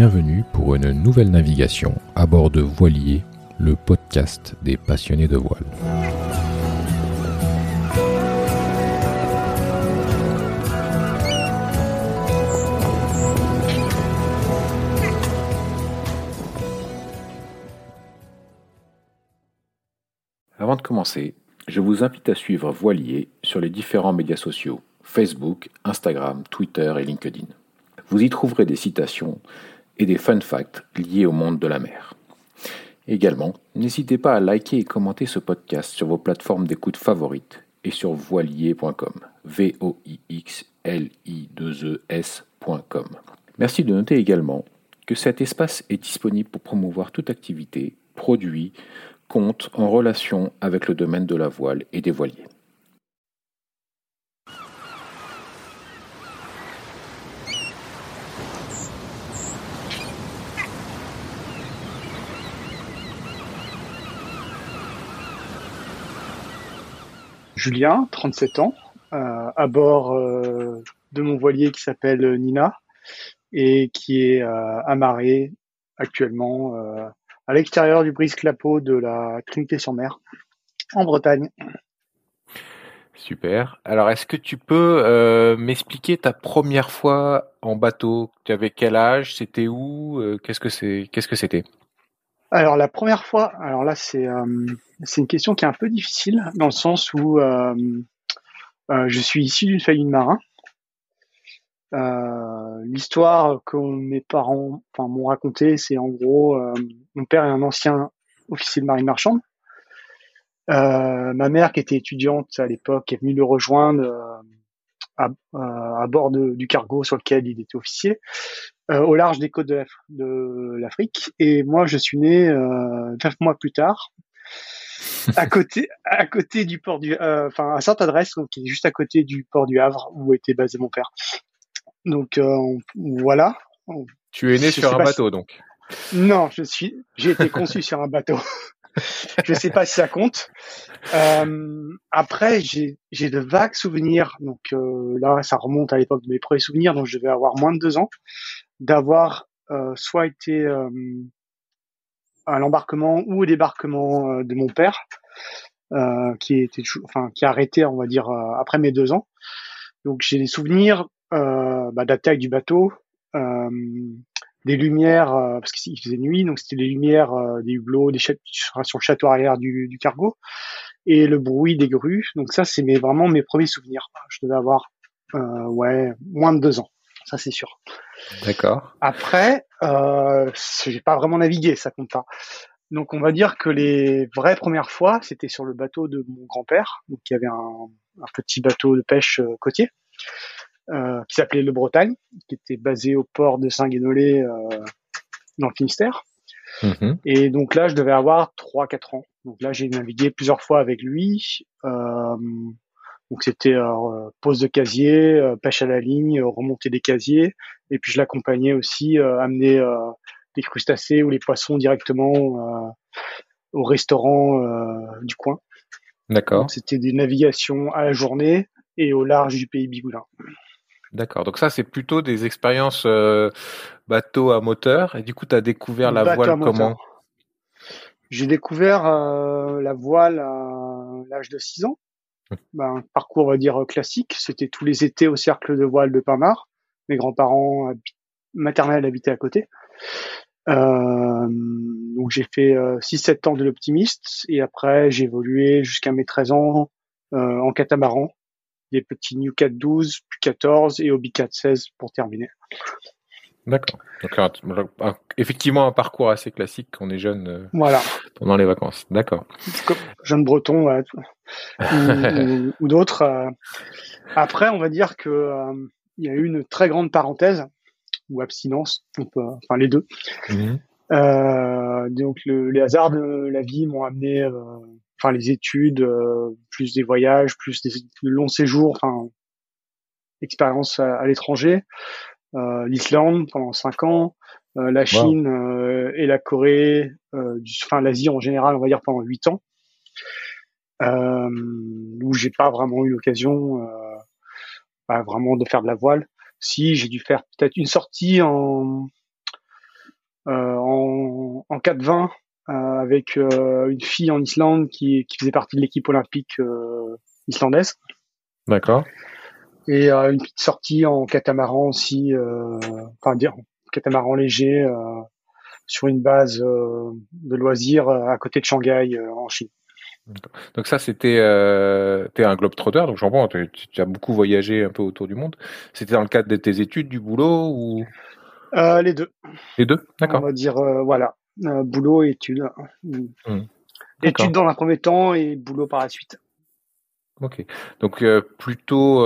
bienvenue pour une nouvelle navigation à bord de Voilier, le podcast des passionnés de voile. Avant de commencer, je vous invite à suivre Voilier sur les différents médias sociaux Facebook, Instagram, Twitter et LinkedIn. Vous y trouverez des citations et des fun facts liés au monde de la mer. Également, n'hésitez pas à liker et commenter ce podcast sur vos plateformes d'écoute favorites et sur voilier.com. v o i x l i 2 e. Merci de noter également que cet espace est disponible pour promouvoir toute activité, produit, compte en relation avec le domaine de la voile et des voiliers. Julien, 37 ans, euh, à bord euh, de mon voilier qui s'appelle Nina et qui est euh, amarré actuellement à l'extérieur du brise-clapot de la Trinité-sur-Mer en Bretagne. Super. Alors, est-ce que tu peux m'expliquer ta première fois en bateau? Tu avais quel âge? C'était où? Qu'est-ce que c'est Qu'est-ce que c'était? Alors la première fois, alors là c'est euh, c'est une question qui est un peu difficile dans le sens où euh, euh, je suis issu d'une famille de marins. L'histoire que mes parents enfin, m'ont raconté, c'est en gros mon père est un ancien officier de marine marchande. ma mère qui était étudiante à l'époque est venue le rejoindre à, à, bord du cargo sur lequel il était officier. Euh, au large des côtes de l'Afrique. Et moi, je suis né euh, neuf mois plus tard, à côté, à côté du port du, euh, enfin à Sainte-Adresse, donc qui est juste à côté du port du Havre où était basé mon père. Donc voilà. Tu es né sur un bateau, donc. Non, je suis, j'ai été conçu sur un bateau. je sais pas si ça compte. Euh, après, j'ai de vagues souvenirs. Donc là, ça remonte à l'époque de mes premiers souvenirs, donc je devais avoir moins de deux ans d'avoir euh, soit été euh, à l'embarquement ou au débarquement euh, de mon père, qui était, enfin, qui arrêté, on va dire, après mes deux ans. Donc j'ai des souvenirs bah, d'attaque du bateau, des lumières parce qu'il faisait nuit, donc c'était les lumières des hublots, des sur le château arrière du, du, cargo et le bruit des grues. Donc ça, c'est mes, vraiment mes premiers souvenirs. Je devais avoir ouais moins de deux ans ça c'est sûr. D'accord. Après, euh, j'ai pas vraiment navigué, ça compte pas. Donc on va dire que les vraies premières fois, c'était sur le bateau de mon grand-père, donc il y avait un, petit bateau de pêche euh, côtier euh, qui s'appelait le Bretagne, qui était basé au port de Saint-Guénolé euh, dans le Finistère. Mm-hmm. Et donc là, je devais avoir 3-4 ans. Donc là, j'ai navigué plusieurs fois avec lui. Euh, donc c'était euh, pose de casier, pêche à la ligne, remonter des casiers, et puis je l'accompagnais aussi euh, amener des crustacés ou les poissons directement au restaurant du coin. D'accord. C'était des navigations à la journée et au large du pays Bigoulin. D'accord. Donc ça, c'est plutôt des expériences bateau à moteur. Et du coup, tu as découvert la voile comment? J'ai découvert la voile à l'âge de 6 ans ben, un parcours, on va dire, classique. C'était tous les étés au cercle de voile de Pinmar. Mes grands-parents maternels habitaient à côté. Euh, donc j'ai fait 6-7 euh, ans de l'optimiste et après j'ai évolué jusqu'à mes 13 ans euh, en catamaran, des petits New 4 12, puis 14 et Obi 4 16 pour terminer. D'accord. Donc effectivement un parcours assez classique quand on est jeune euh, voilà. pendant les vacances. D'accord. Jeune breton ou, d'autres. Euh. Après, on va dire que euh, il y a eu une très grande parenthèse ou abstinence, enfin les deux. Mmh. donc les hasards de la vie m'ont amené, enfin les études, plus des voyages, plus des longs séjours, enfin expérience à l'étranger. Euh, l'Islande pendant cinq ans, euh, la Chine euh, et la Corée, du, enfin l'Asie en général, on va dire pendant huit ans, où j'ai pas vraiment eu l'occasion bah, vraiment de faire de la voile. Si j'ai dû faire peut-être une sortie en en, en 4-20 avec une fille en Islande qui, qui faisait partie de l'équipe olympique islandaise. D'accord. Et une petite sortie en catamaran aussi, enfin dire catamaran léger sur une base de loisirs à côté de Shanghai en Chine. Donc ça, c'était euh, es un globe-trotter, donc j'en tu, tu as beaucoup voyagé un peu autour du monde. C'était dans le cadre de tes études, du boulot ou? Euh, Les deux. Les deux, d'accord. On va dire euh, voilà, euh, boulot et études. Mmh. Études dans un premier temps et boulot par la suite. Ok, donc euh, plutôt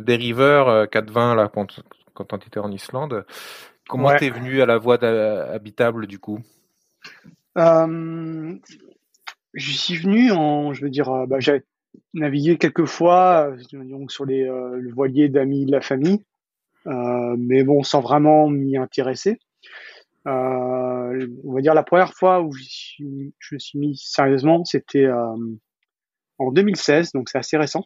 dériveur 420 là quand quand tu étais en Islande. Comment t'es venu à la voie habitable du coup? J'y suis venu en, je veux dire, euh, bah, j'ai navigué quelques fois euh, sur les, euh, le voilier d'amis de la famille, euh, mais bon, sans vraiment m'y intéresser. Euh, on va dire la première fois où je, je me suis mis sérieusement, c'était en 2016, donc c'est assez récent.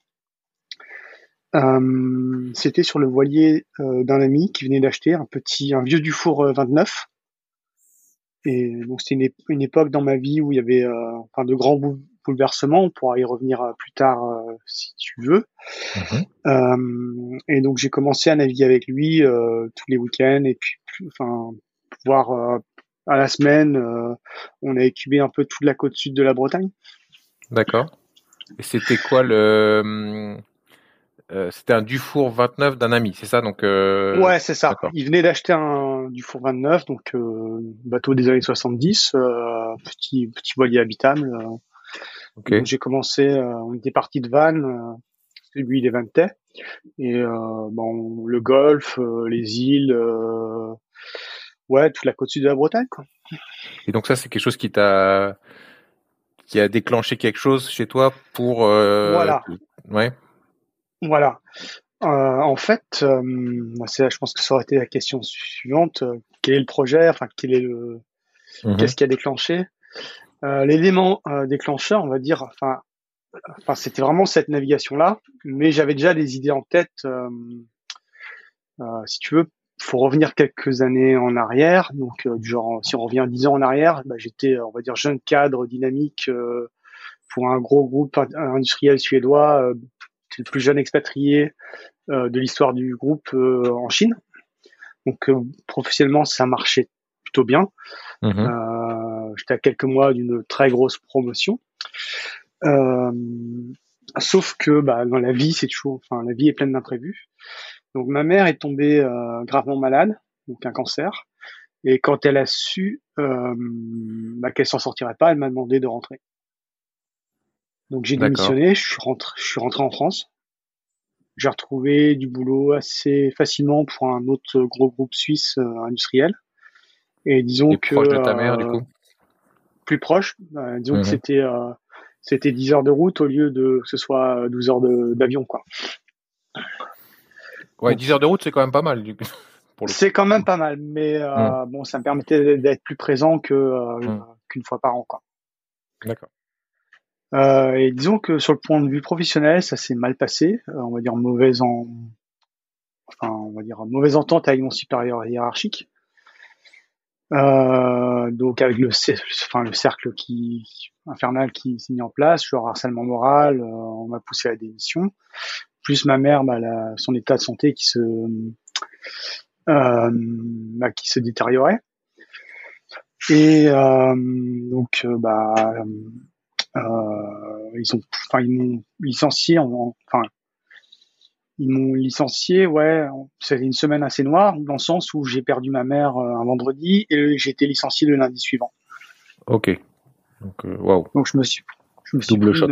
c'était sur le voilier d'un ami qui venait d'acheter un petit, un vieux Dufour 29 et donc c'était une, époque dans ma vie où il y avait euh, enfin, de grands bouleversements. On pourra y revenir euh, plus tard euh, si tu veux. Mm-hmm. et donc j'ai commencé à naviguer avec lui tous les week-ends et puis enfin pouvoir à la semaine, on a écumé un peu toute la côte sud de la Bretagne. D'accord. Et c'était quoi le euh, c'était un Dufour 29 d'un ami, c'est ça? Donc euh... Ouais, c'est ça. Il venait d'acheter un Dufour 29, donc euh, bateau des années 70, euh, petit petit voilier habitable. Okay. J'ai commencé, on était parti de Vannes, lui il est Vantais, et bon le Golfe, les îles, ouais toute la côte sud de la Bretagne. Quoi. Et donc ça c'est quelque chose qui t'a qui a déclenché quelque chose chez toi pour voilà. Ouais. Voilà. Euh, en fait, euh, je pense que ça aurait été la question suivante. Euh, quel est le projet Enfin, quel est le mhm. Qu'est-ce qui a déclenché? L'élément déclencheur, on va dire. Enfin, enfin, c'était vraiment cette navigation-là, mais j'avais déjà des idées en tête. si tu veux, faut revenir quelques années en arrière. Donc, du genre, si on revient dix ans en arrière, bah, j'étais, on va dire, jeune cadre dynamique pour un gros groupe industriel suédois c'est le plus jeune expatrié euh, de l'histoire du groupe euh, en Chine. Donc euh, professionnellement, ça marchait plutôt bien. Mhm. J'étais à quelques mois d'une très grosse promotion. sauf que bah, dans la vie, c'est toujours, enfin, la vie est pleine d'imprévus. Donc ma mère est tombée gravement malade, donc un cancer. Et quand elle a su euh, bah, qu'elle s'en sortirait pas, elle m'a demandé de rentrer. Donc j'ai démissionné, je suis rentré, je suis rentré en France. J'ai retrouvé du boulot assez facilement pour un autre gros groupe suisse euh, industriel. Et disons que proche de ta mère du euh, coup? Plus proche, euh, disons que mhm. c'était c'était 10 heures de route au lieu de que ce soit 12 heures d'avion quoi. Ouais, 10 heures de route c'est quand même pas mal du. C'est quand même pas mal, mais mhm. bon, ça me permettait d'être plus présent que mhm. qu'une fois par an quoi. D'accord. Euh, et disons que sur le point de vue professionnel, ça s'est mal passé. Euh, on va dire mauvaise en, enfin, on va dire mauvaise entente avec mon supérieur hiérarchique. Euh, donc avec le, enfin, le cercle qui infernal qui s'est mis en place, le harcèlement moral, on m'a poussé à la démission. Plus ma mère, bah, son état de santé qui se bah, qui se détériorait. Et donc bah euh, ils ont, enfin, ils m'ont licencié en, enfin, ils m'ont licencié, ouais, c'était une semaine assez noire, dans le sens où j'ai perdu ma mère euh, un vendredi et j'ai été licencié le lundi suivant. Ok. Donc, euh, wow. Donc je me suis, je me suis double choc.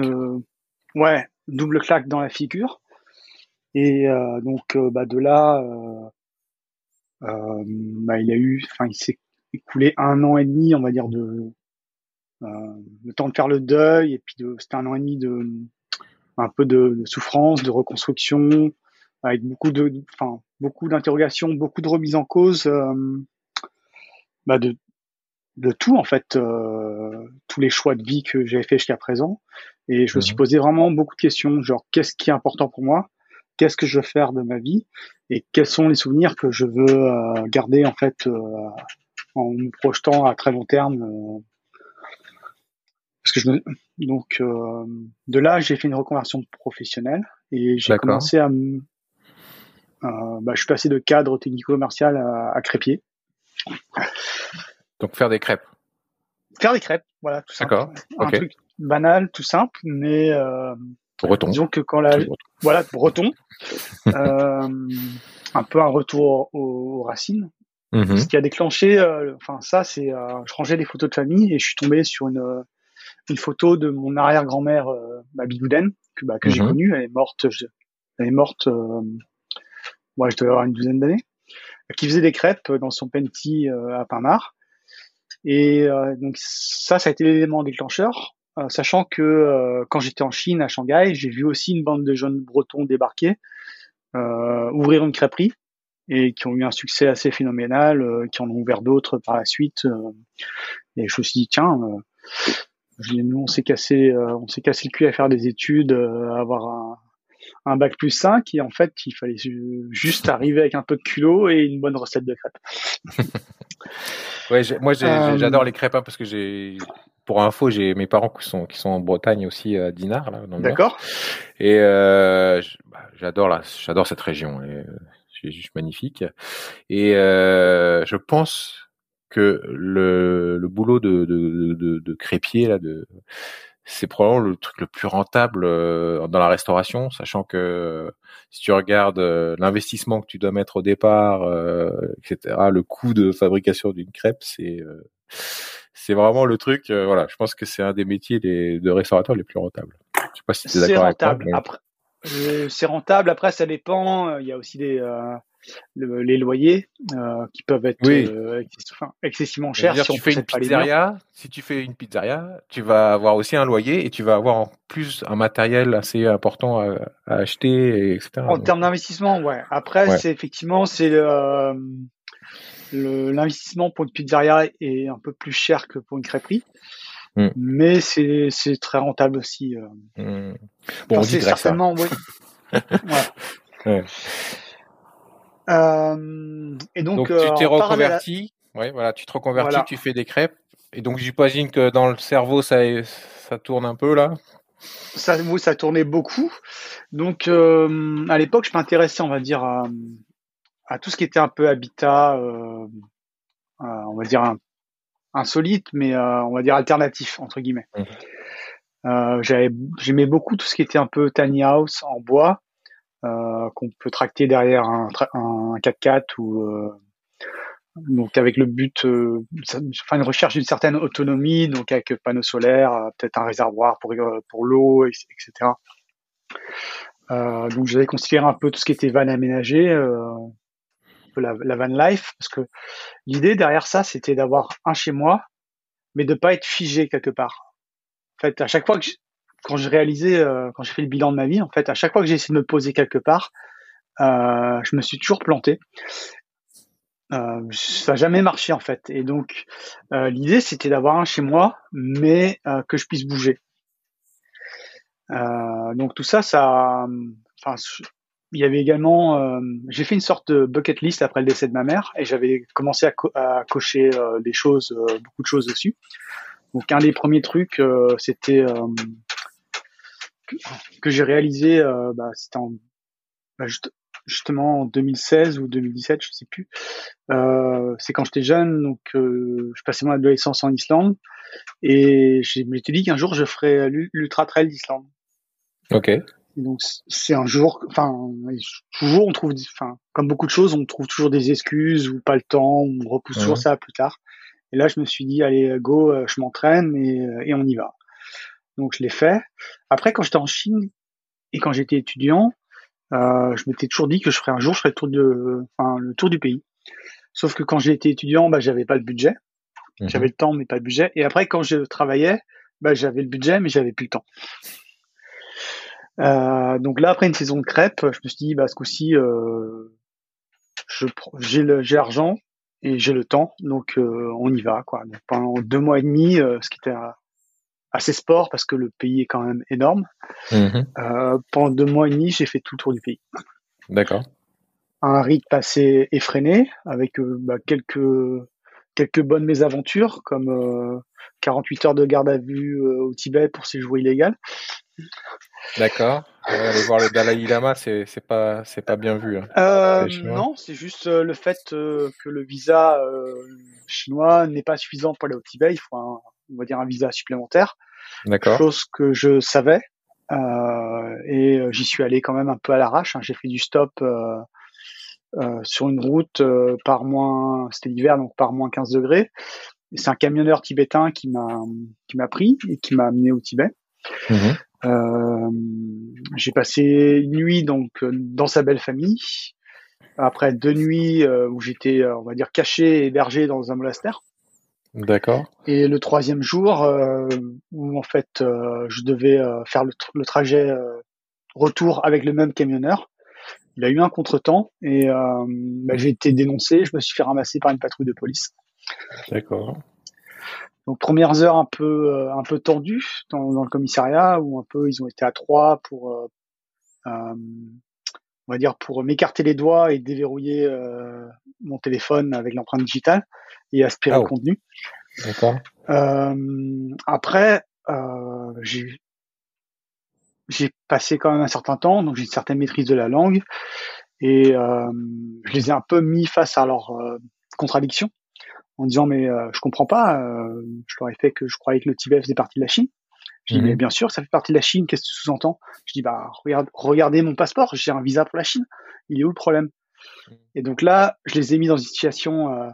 ouais, double claque dans la figure. Et euh, donc bah de là, bah, il a eu, enfin, il s'est écoulé un an et demi, on va dire de euh, le temps de faire le deuil et puis c'était un an et demi de un peu de, souffrance, de reconstruction, avec beaucoup de, enfin beaucoup d'interrogations, beaucoup de remises en cause, euh, bah de de tout en fait, euh, tous les choix de vie que j'avais fait jusqu'à présent. Et je me suis mhm. posé vraiment beaucoup de questions, genre qu'est-ce qui est important pour moi, qu'est-ce que je veux faire de ma vie, et quels sont les souvenirs que je veux garder en fait en me projetant à très long terme. parce que je me... donc de là, j'ai fait une reconversion professionnelle et j'ai commencé à bah, je suis passé de cadre technico-commercial à, à crépier. Donc faire des crêpes. Faire des crêpes, voilà, tout simple. D'accord. Un truc banal, tout simple, mais euh, breton. Disons que quand la, voilà, breton, euh, un peu un retour aux, racines. Mm-hmm. Ce qui a déclenché, euh, enfin ça, c'est, euh, je rangeais des photos de famille et je suis tombé sur une une photo de mon arrière-grand-mère, euh, ma Bigouden, que bah, que j'ai mm-hmm. connue. Elle est morte, elle est morte. moi, je devais avoir une douzaine d'années qui faisait des crêpes dans son penty à Pinmar. Et euh, donc ça, ça a été l'élément déclencheur, euh, sachant que euh, quand j'étais en Chine, à Shanghai, j'ai vu aussi une bande de jeunes bretons débarquer, ouvrir une crêperie, et qui ont eu un succès assez phénoménal, qui en ont ouvert d'autres par la suite. et je me suis dit, tiens, nous on s'est cassé, on s'est cassé le cul à faire des études, à avoir un, un bac plus 5 et en fait il fallait juste arriver avec un peu de culot et une bonne recette de crêpes. ouais, moi euh, j'adore les crêpes hein, parce que j'ai pour info, j'ai mes parents qui sont qui sont en Bretagne aussi à Dinard là. D'accord. Et euh, bah, j'adore là, j'adore cette région. C'est juste magnifique. Et euh, je pense que le, le boulot de, de, de, de crépier là, de c'est probablement le truc le plus rentable euh, dans la restauration, sachant que si tu regardes euh, l'investissement que tu dois mettre au départ, euh, etc., le coût de fabrication d'une crêpe, c'est c'est vraiment le truc. voilà, je pense que c'est un des métiers de restaurateur les plus rentables. Je sais pas si tu es d'accord avec rentable. Après, c'est rentable. Après, ça dépend. Il y a aussi des les loyers euh, qui peuvent être euh, excessivement chers. si, tu fais une pizzeria, si tu fais une pizzeria, tu vas avoir aussi un loyer et tu vas avoir en plus un matériel assez important à, acheter, etc. En termes d'investissement, ouais. Après, c'est effectivement c'est euh, l'investissement pour une pizzeria est un peu plus cher que pour une crêperie. Hmm. Mais c'est très rentable aussi. Hmm. Bon, on dit certainement, oui. ouais. Euh, et donc, tu t'es euh, reconverti. Ouais, voilà, tu te reconvertis, tu fais des crêpes. Et donc j'imagine que dans le cerveau ça, ça tourne un peu là. Ça, oui, ça tournait beaucoup. Donc euh, à l'époque, je m'intéressais, on va dire, à, à, tout ce qui était un peu habitat, euh, on va dire un, insolite, mais on va dire alternatif entre guillemets. Mmh. j'avais, j'aimais beaucoup tout ce qui était un peu tiny house en bois. Euh, qu'on peut tracter derrière un, un 4x4 ou euh, donc avec le but, euh, enfin une recherche d'une certaine autonomie, donc avec panneaux solaires, peut-être un réservoir pour pour l'eau, etc. Euh, donc j'avais considéré un peu tout ce qui était van aménagé, euh, la, van life, parce que l'idée derrière ça, c'était d'avoir un chez moi, mais de pas être figé quelque part. En fait, à chaque fois que quand j'ai réalisé, euh, quand j'ai fait le bilan de ma vie, en fait, à chaque fois que j'ai essayé de me poser quelque part, euh, je me suis toujours planté. Euh, ça n'a jamais marché en fait. Et donc, l'idée, c'était d'avoir un chez moi, mais que je puisse bouger. donc tout ça, ça, il y avait également, j'ai fait une sorte de bucket list après le décès de ma mère, et j'avais commencé à, cocher des choses, beaucoup de choses dessus. Donc un des premiers trucs, c'était que, j'ai réalisé, euh, bah, c'était en, bah, justement en 2016 ou 2017, je sais plus. Euh, c'est quand j'étais jeune, donc euh, je passais mon adolescence en Islande et je m'étais dit qu'un jour je ferais l'ultra trail d'Islande. Ok. Donc c'est un jour, enfin toujours on trouve, enfin comme beaucoup de choses, on trouve toujours des excuses ou pas le temps, on repousse toujours ça plus tard. Et là je me suis dit allez go, je m'entraîne et, et on y va. Donc je l'ai fait. Après, quand j'étais en Chine et quand j'étais étudiant, euh, je m'étais toujours dit que je ferais un jour, je ferais le tour de, enfin, le tour du pays. Sauf que quand j'étais étudiant, bah, j'avais pas le budget. Mhm. J'avais le temps, mais pas le budget. Et après, quand je travaillais, bah, j'avais le budget, mais j'avais plus le temps. Euh, donc là, après une saison de crêpes, je me suis dit, bah, ce coup-ci, euh, j'ai l'argent et j'ai le temps, donc euh, on y va. Quoi. Donc, pendant deux mois et demi, euh, ce qui était assez sport parce que le pays est quand même énorme. Mhm. Euh, pendant deux mois et demi, j'ai fait tout le tour du pays. D'accord. Un rythme assez effréné avec euh, bah, quelques quelques bonnes mésaventures, comme 48 heures de garde à vue au Tibet pour séjour illégal. D'accord. aller voir le Dalai Lama, c'est pas c'est pas bien vu. Hein. Euh, non, c'est juste euh, le fait euh, que le visa chinois n'est pas suffisant pour aller au Tibet. Il faut un, on va dire un visa supplémentaire. D'accord. Chose que je savais et j'y suis allé quand même un peu à l'arrache. Hein. J'ai fait du stop sur une route par moins, c'était l'hiver donc par moins 15 degrés. C'est un camionneur tibétain qui m'a qui m'a pris et qui m'a amené au Tibet. Mmh euh, j'ai passé une nuit donc euh, dans sa belle famille. Après deux nuits euh, où j'étais, on va dire, caché, hébergé dans un monastère. D'accord. Et le troisième jour où en fait je devais faire le, trajet retour avec le même camionneur, il a eu un contretemps et bah, j'ai été dénoncé. Je me suis fait ramasser par une patrouille de police. D'accord. Donc premières heures un peu euh, un peu tendues dans, dans, le commissariat où un peu ils ont été à trois pour euh, euh on va dire pour m'écarter les doigts et déverrouiller euh, mon téléphone avec l'empreinte digitale et aspirer le contenu. D'accord. après j'ai j'ai passé quand même un certain temps donc j'ai une certaine maîtrise de la langue et je les ai un peu mis face à leurs contradictions en disant mais euh, je comprends pas, euh, je leur ai fait que je croyais que le Tibet faisait partie de la Chine. Je dis mhm. mais bien sûr ça fait partie de la Chine, qu'est-ce que tu sous-entends? Je dis bah regarde, regardez mon passeport, j'ai un visa pour la Chine. Il est où le problème? Et donc là, je les ai mis dans une situation euh,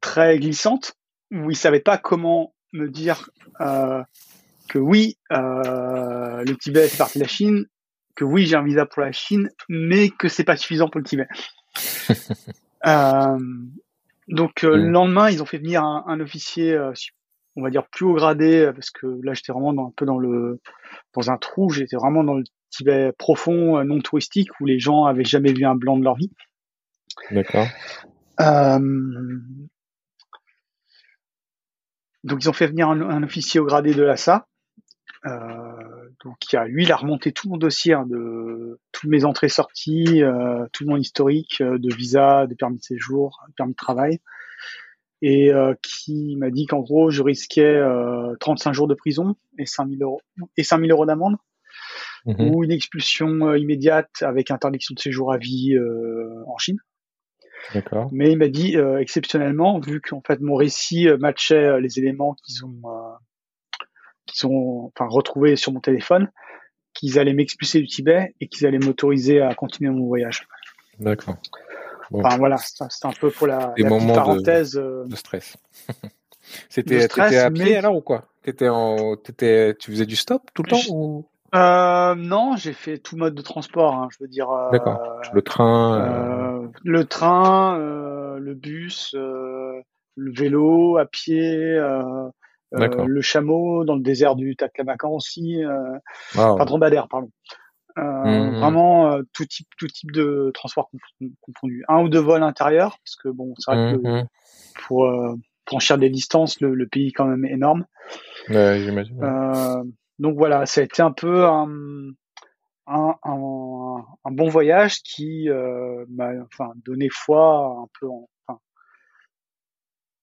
très glissante où ils savaient pas comment me dire que oui, le Tibet fait partie de la Chine, que oui j'ai un visa pour la Chine, mais que c'est pas suffisant pour le Tibet. euh, donc euh, le lendemain, ils ont fait venir un, officier, euh, on va dire plus haut gradé, euh, parce que là j'étais vraiment dans, un peu dans le dans un trou, j'étais vraiment dans le Tibet profond, non touristique, où les gens avaient jamais vu un blanc de leur vie. D'accord. donc ils ont fait venir un, officier au gradé de l'ASA. Euh, donc il a, lui, il a remonté tout mon dossier hein, de toutes mes entrées-sorties, euh, tout mon historique euh, de visa, de permis de séjour, de permis de travail, et euh, qui m'a dit qu'en gros, je risquais 35 jours de prison et 5000 euros et 5000 euros d'amende, mhm. ou une expulsion immédiate avec interdiction de séjour à vie en Chine. D'accord. Mais il m'a dit exceptionnellement, vu qu'en fait mon récit matchait les éléments qu'ils ont qui sont enfin retrouvés sur mon téléphone, qu'ils allaient m'expulser du Tibet et qu'ils allaient m'autoriser à continuer mon voyage. D'accord. Enfin voilà, c'est un peu pour la, la petite parenthèse. De, euh, de stress. C'était à pied alors ou quoi? Étais en, étais, tu faisais du stop tout le temps ou? Euh, non, j'ai fait tout mode de transport. Hein, je veux dire. Euh, D'accord. Le train. Euh... Le train, le bus, le vélo, à pied, euh, le chameau dans le désert du Taklamakan aussi, euh, pas dromadaire, pardon. Euh, mmh. Vraiment euh, tout type tout type de transport confondu. Un ou deux vols intérieurs parce que bon c'est vrai que mmh, mmh. pour euh, franchir des distances le, le, pays est quand même énorme. Ouais, j'imagine. Euh, donc voilà, ça a été un peu un, un, un, un bon voyage qui m'a enfin donné foi un peu en,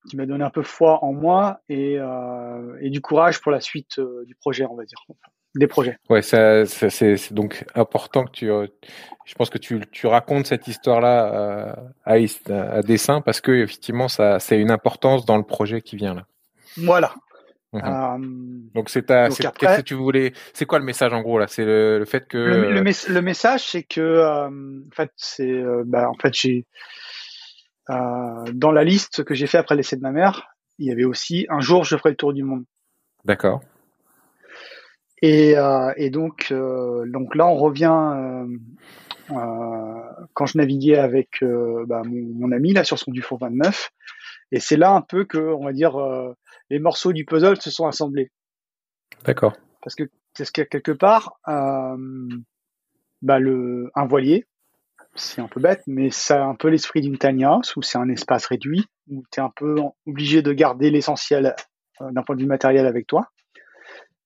qui m'a donné un peu foi en moi et, euh, et du courage pour la suite euh, du projet, on va dire, des projets. Ouais, ça, ça c'est donc important que tu, euh, je pense que tu, tu racontes cette histoire-là à, à, dessin parce que effectivement, ça, c'est une importance dans le projet qui vient là. Voilà. Euh, donc c'est ta, qu'est-ce que tu voulais, c'est quoi le message en gros là? C'est le, le, fait que le, le, le message, c'est que en fait, c'est, bah, en fait, j'ai dans la liste que j'ai fait après l'essai de ma mère, il y avait aussi un jour je ferai le tour du monde. D'accord. Et, euh, et donc, euh, donc là, on revient euh, quand je naviguais avec bah, mon, mon, ami là sur son Dufaux 29, et c'est là un peu que, on va dire, les morceaux du puzzle se sont assemblés. D'accord. Parce que parce que quelque part, bah, le un voilier, c'est un peu bête, mais ça a un peu l'esprit d'une Tania, où c'est un espace réduit, où tu es un peu obligé de garder l'essentiel euh, d'un point de vue matériel avec toi.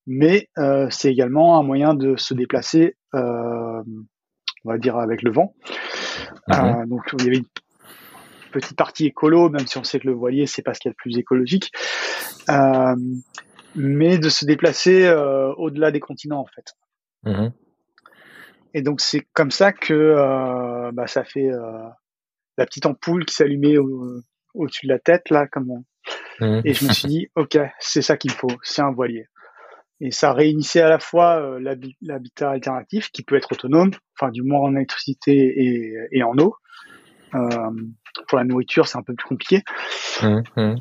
Mais euh, c'est également un moyen de se déplacer, euh, on va dire, avec le vent. Mhm. donc il y avait petite partie écolo, même si on sait que le voilier c'est pas ce qu'il y a de plus écologique, mais de se déplacer au-delà des continents en fait. Mhm. Et donc c'est comme ça que euh, bah, ça fait euh, la petite ampoule qui s'allumait au, au-dessus de la tête là, comme on... Mhm. et je me suis dit ok c'est ça qu'il faut, c'est un voilier. Et ça réunissait à la fois euh, l'habi- l'habitat alternatif qui peut être autonome, enfin du moins en électricité et, et en eau. Euh, pour la nourriture c'est un peu plus compliqué. Mhm. Mhm.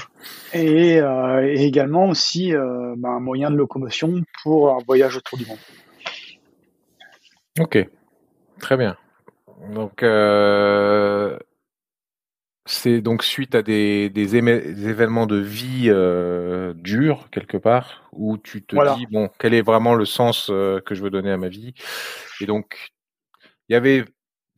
Et, euh, et également aussi euh, bah, un moyen de locomotion pour un voyage autour du monde. Ok, très bien. Donc, euh, c'est donc suite à des, des, émé- des événements de vie euh, durs, quelque part, où tu te Voilà. dis, bon, quel est vraiment le sens euh, que je veux donner à ma vie? Et donc, il y avait,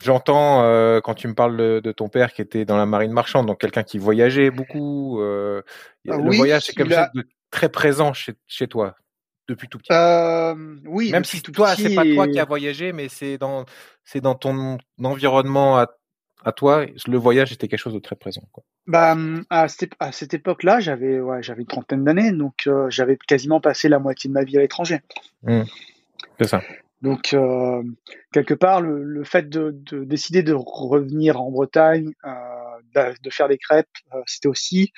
j'entends euh, quand tu me parles de, de ton père qui était dans la marine marchande, donc quelqu'un qui voyageait beaucoup. euh, Ah le oui, voyage, c'est quelque il a- chose de très présent chez, chez toi, depuis tout petit. Euh, oui, Même si toi, c'est pas toi et- qui as voyagé, mais c'est dans, c'est dans ton environnement à, à toi, le voyage était quelque chose de très présent. Quoi. Bah, à cette, à cette époque-là, j'avais ouais, j'avais une trentaine d'années, donc euh, j'avais quasiment passé la moitié de ma vie à l'étranger. C'est ça. Donc, euh, quelque part, le, le fait de, de décider de revenir en Bretagne, de, de faire des crêpes, c'était aussi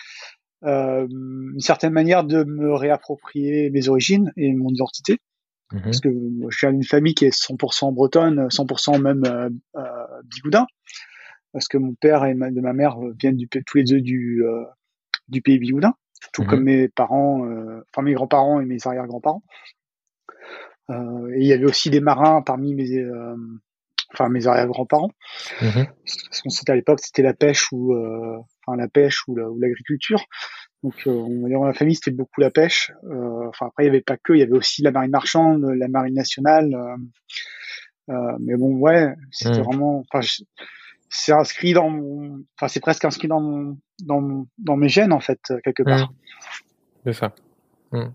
euh, une certaine manière de me réapproprier mes origines et mon identité. Mhm. Parce que moi, je viens d'une famille qui est 100% bretonne, 100% même euh, euh, bigoudin. Parce que mon père et ma, de ma mère viennent du, tous les deux du, euh, du pays bigoudin. Tout Mhm. comme mes parents, euh, enfin mes grands-parents et mes arrière-grands-parents. Euh, et il y avait aussi des marins parmi mes, euh, enfin mes arrière-grands-parents. Mhm. Parce qu'on c'était à l'époque, c'était la pêche ou, euh, enfin la pêche ou la- ou l'agriculture. Donc, euh, on va dire dans la famille, c'était beaucoup la pêche. Euh, enfin après, il y avait pas que, il y avait aussi la marine marchande, la marine nationale. mais bon, ouais, c'était Mhm. vraiment, enfin, c'est inscrit dans mon, enfin c'est presque inscrit dans mon, dans mon, dans mes gènes en fait quelque part. Mhm. C'est ça. Mm.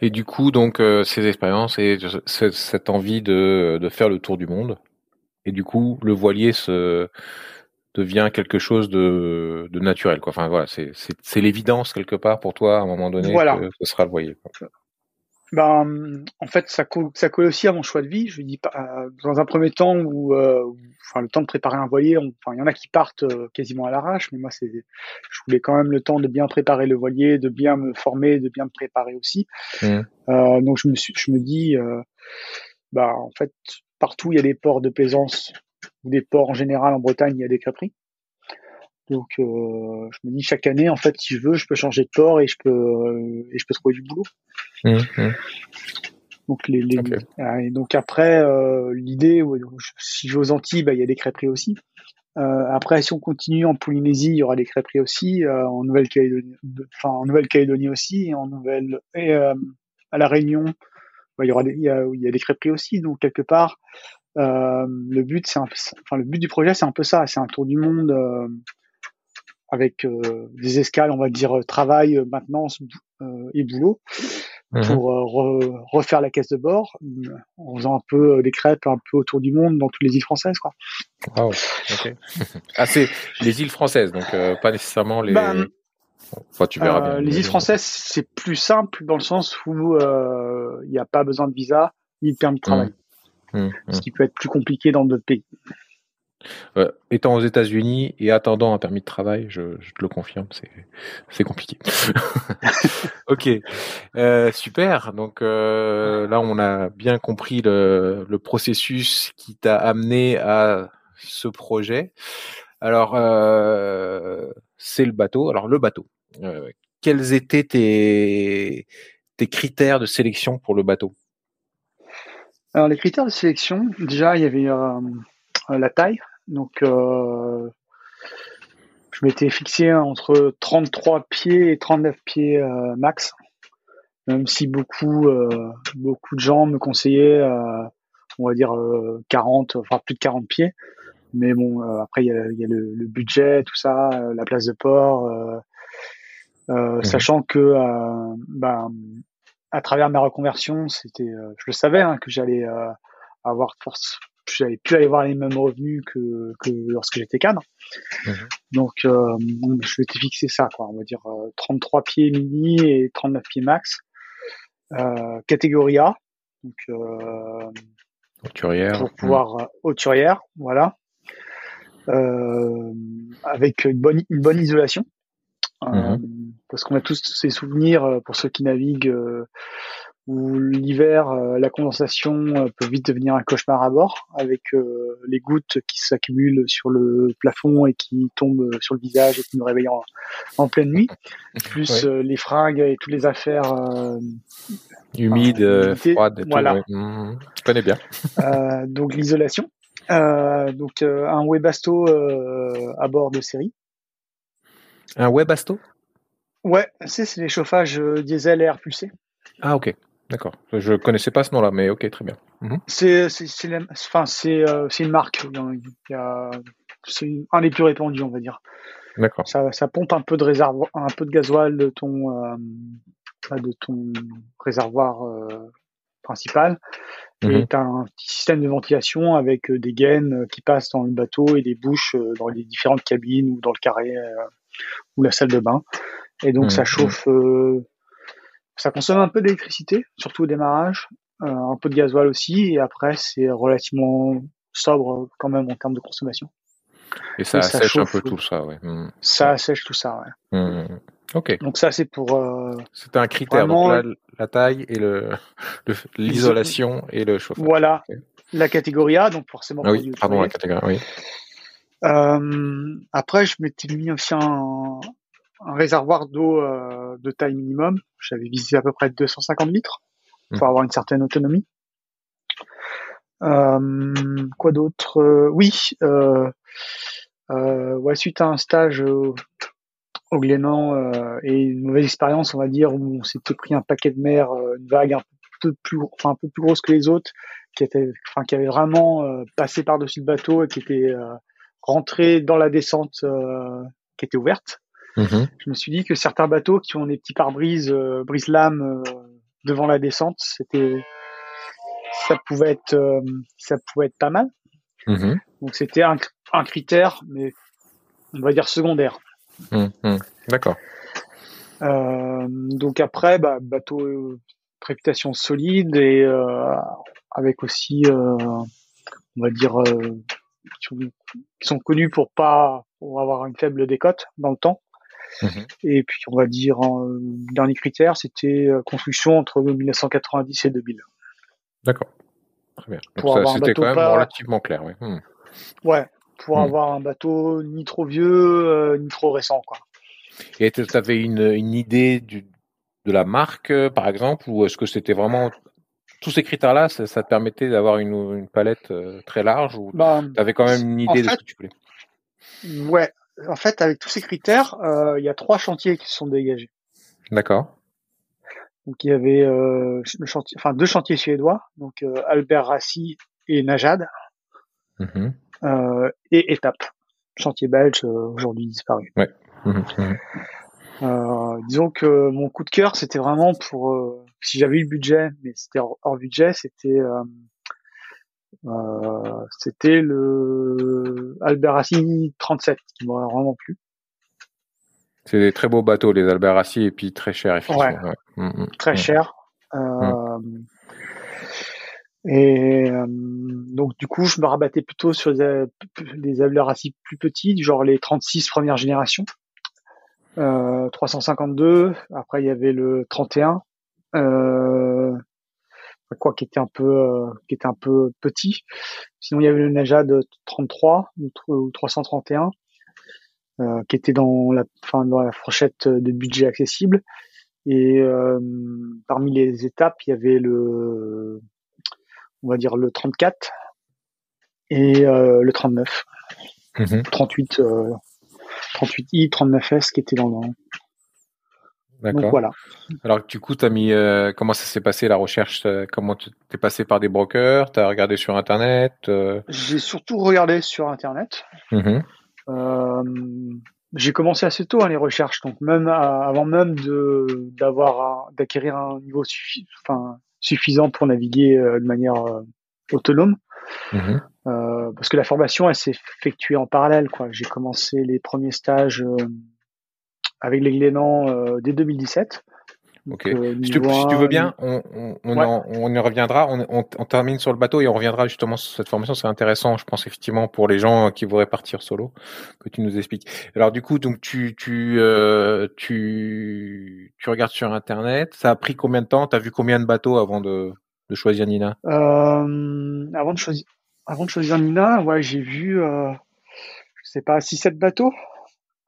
Et du coup, donc, euh, ces expériences et ce- cette envie de, de faire le tour du monde. Et du coup, le voilier se devient quelque chose de, de naturel. Quoi. Enfin, voilà, c'est, c'est, c'est l'évidence quelque part pour toi à un moment donné Voilà. que ce sera le voilier. quoi. Ben, en fait, ça colle, ça colle aussi à mon choix de vie. Je dis pas, euh, dans un premier temps où, euh, où- enfin, le temps de préparer un voilier, on- enfin, il y en a qui partent euh, quasiment à l'arrache, mais moi, c'est, je voulais quand même le temps de bien préparer le voilier, de bien me former, de bien me préparer aussi. Mhm. Euh, donc, je me suis, je me dis, euh, bah, en fait, partout il y a des ports de plaisance ou des ports en général en Bretagne, il y a des crêperies. Donc, euh, je me dis chaque année, en fait, si je veux, je peux changer de port et je peux, euh, et je peux trouver du boulot. Mhm. Mhm. Donc les, ah, et donc après euh, l'idée ouais, si je vais aux Antilles bah il y a des crêperies aussi. Euh, après si on continue en Polynésie il y aura des crêperies aussi en Nouvelle-Calédonie enfin en Nouvelle-Calédonie aussi et en Nouvelle et à la Réunion bah, il y aura des il y a, il y a des crêperies aussi donc quelque part euh, le but c'est un- enfin le but du projet c'est un peu ça c'est un tour du monde euh, avec euh, des escales on va dire euh, travail euh, maintenance euh, et boulot Mhm. pour euh, re- refaire la caisse de bord en faisant un peu euh, des crêpes un peu autour du monde dans toutes les îles françaises quoi. Wow. Ok. ah, c'est les îles françaises, donc euh, pas nécessairement les. Bah, Enfin, tu verras Euh, bien. les îles françaises c'est plus simple dans le sens où euh, il n'y a pas besoin de visa ni de permis de travail, Mhm. ce qui peut être plus compliqué dans d'autres pays. Euh, étant aux États-Unis et attendant un permis de travail, je, je te le confirme, c'est compliqué. ok, Euh, super. Donc euh, là, on a bien compris le, le processus qui t'a amené à ce projet. Alors, euh, c'est le bateau. Alors le bateau. Euh, quels étaient tes critères de sélection pour le bateau? Alors les critères de sélection, déjà il y avait euh, la taille, donc euh, je m'étais fixé entre 33 pieds et 39 pieds max, même si beaucoup beaucoup de gens me conseillaient, on va dire euh, 40, enfin plus de 40 pieds, mais bon euh, après il y a, y a le, le budget, tout ça, euh, la place de port, euh, euh, sachant que euh, ben, à travers ma reconversion, c'était, euh, je le savais hein, que j'allais euh, avoir force, j'avais pu aller voir les mêmes revenus que, que lorsque j'étais cadre. Mhm. Donc, euh, je m'étais fixé ça, quoi. On va dire 33 pieds mini et 39 pieds max. catégorie A. Donc, Hauturière. Pour pouvoir mmh. hauturière, voilà. Avec une bonne, une bonne isolation. Mhm. Parce qu'on a tous ces souvenirs, pour ceux qui naviguent, où l'hiver, euh, la condensation euh, peut vite devenir un cauchemar à bord, avec euh, les gouttes qui s'accumulent sur le plafond et qui tombent sur le visage et qui nous réveillent en, pleine nuit, plus les fringues et toutes les affaires humides, froides. Voilà. Tout, mmh, je connais bien. donc l'isolation. Donc un Webasto à bord de série. Un Webasto? Ouais, c'est les chauffages diesel et air pulsé. Ah ok. D'accord. Je connaissais pas ce nom-là, mais ok, très bien. C'est enfin c'est euh, une marque. C'est un des plus répandus, on va dire. D'accord. Ça, ça, pompe un peu de réservoir, un peu de gasoil de ton euh, de ton réservoir euh, principal. Et mhm. tu as un petit système de ventilation avec des gaines qui passent dans le bateau et des bouches dans les différentes cabines ou dans le carré ou la salle de bain. Et donc ça mhm. chauffe ça consomme un peu d'électricité, surtout au démarrage, euh, un peu de gasoil aussi, et après c'est relativement sobre quand même en termes de consommation. Et ça assèche un peu tout ça, ouais. Hmm. Ça assèche tout ça, ouais. Hmm. Ok. Donc ça c'est pour. Euh, C'était un critère. Donc la taille et le l'isolation et le chauffage. Voilà. La catégorie A, donc forcément. Ah oui, pardon, la catégorie. Oui. Euh, après, je m'étais mis aussi un, un réservoir d'eau euh, de taille minimum. J'avais visé à peu près 250 litres pour mmh. avoir une certaine autonomie. Euh, quoi d'autre? Oui, ouais, suite à un stage au, Glénan et une mauvaise expérience, on va dire, où on s'était pris un paquet de mer, une vague un peu plus, enfin un peu plus grosse que les autres, qui était, enfin qui avait vraiment passé par-dessus le bateau et qui était rentré dans la descente qui était ouverte. Mhm. Je me suis dit que certains bateaux qui ont des petits pare-brises, euh, brise-lames euh, devant la descente, c'était, ça pouvait être, euh, ça pouvait être pas mal. Mhm. Donc c'était un, un, critère, mais on va dire secondaire. Mhm. D'accord. donc après, bah, bateau réputation solide et avec aussi, on va dire, qui sont connus pour pas pour avoir une faible décote dans le temps. Mhm. Et puis, on va dire, en dernier critère, c'était euh, construction entre 1990 et 2000. D'accord. Très bien. c'était quand même relativement clair, oui. Hmm. Ouais, pour hmm. avoir un bateau ni trop vieux, euh, ni trop récent, quoi. Et tu avais une, une idée du, de la marque, euh, par exemple, ou est-ce que c'était vraiment tous ces critères-là, ça, te permettait d'avoir une, une, palette très large ou bah, tu avais quand même une idée de ce que tu voulais? Ouais, en fait, avec tous ces critères, euh, il y a trois chantiers qui se sont dégagés. D'accord. Donc il y avait euh, le chantier, enfin deux chantiers suédois, donc euh, Albert Rassi et Najad, mm-hmm. euh, et Étape, chantier belge aujourd'hui disparu. Ouais. Mm-hmm. Mm-hmm. disons que mon coup de cœur, c'était vraiment pour si j'avais eu le budget, mais c'était hors, budget, c'était euh, c'était le Albert 37 qui m'aurait vraiment plu. C'est des très beaux bateaux, les Albert et puis très chers, effectivement. Mm, très mm. chers. Euh, et euh, donc du coup, je me rabattais plutôt sur des, des Albert plus petits, du genre les 36 première génération. 352. Après, il y avait le 31. Euh, quoi qui était un peu euh, qui était un peu petit. Sinon il y avait le Najad 33 ou 331 euh, qui était dans la fin dans la fourchette de budget accessible et euh, parmi les étapes il y avait le on va dire le 34 et le 39 38 38i 39s qui étaient dans le D'accord. Voilà. Alors du coup, as mis euh, comment ça s'est passé la recherche euh, Comment tu es passé par des brokers Tu as regardé sur internet euh? J'ai surtout regardé sur internet. Mmh j'ai commencé assez tôt hein, les recherches, donc même avant même de d'avoir d'acquérir un niveau enfin, suffisant pour naviguer de manière autonome. Mmh parce que la formation, elle s'est effectuée en parallèle. Quoi. J'ai commencé les premiers stages avec les Glénans dès 2017. Ok. Euh, si, tu, veux bien, on, on, on, y reviendra. On, termine sur le bateau et on reviendra justement sur cette formation. C'est intéressant, je pense effectivement pour les gens qui voudraient partir solo, que tu nous expliques. Alors du coup, donc tu tu euh, tu tu regardes sur internet. Ça a pris combien de temps? T'as vu combien de bateaux avant de, de choisir Nina? Euh, Avant de choisir avant de choisir Nina, ouais, j'ai vu euh, je sais pas six sept bateaux.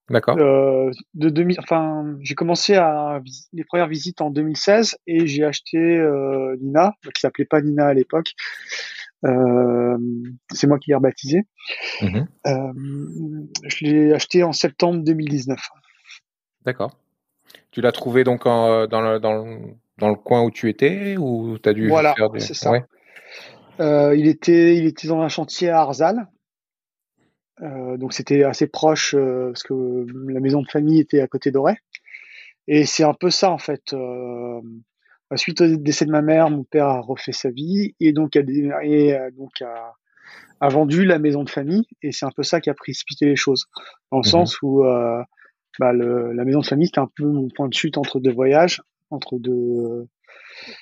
D'accord. Euh, de 2000, enfin, j'ai commencé à les premières visites en 2016 et j'ai acheté euh, Nina, qui s'appelait pas Nina à l'époque. Euh, c'est moi qui l'ai rebaptisé. Mm-hmm. Euh, je l'ai acheté en septembre 2019. D'accord. Tu l'as trouvé donc en, dans, le, dans, le, dans, le, coin où tu étais ou tu as dû voilà, faire des... c'est ça. Ouais. Euh, il était il était dans un chantier à Arzal euh, donc c'était assez proche euh, parce que la maison de famille était à côté d'Auray. Et c'est un peu ça en fait. Euh, suite au décès de ma mère, mon père a refait sa vie et donc a, et, donc a, a, vendu la maison de famille. Et c'est un peu ça qui a précipité les choses, dans le mmh sens où bah, le, la maison de famille c'était un peu mon point de chute entre deux voyages, entre deux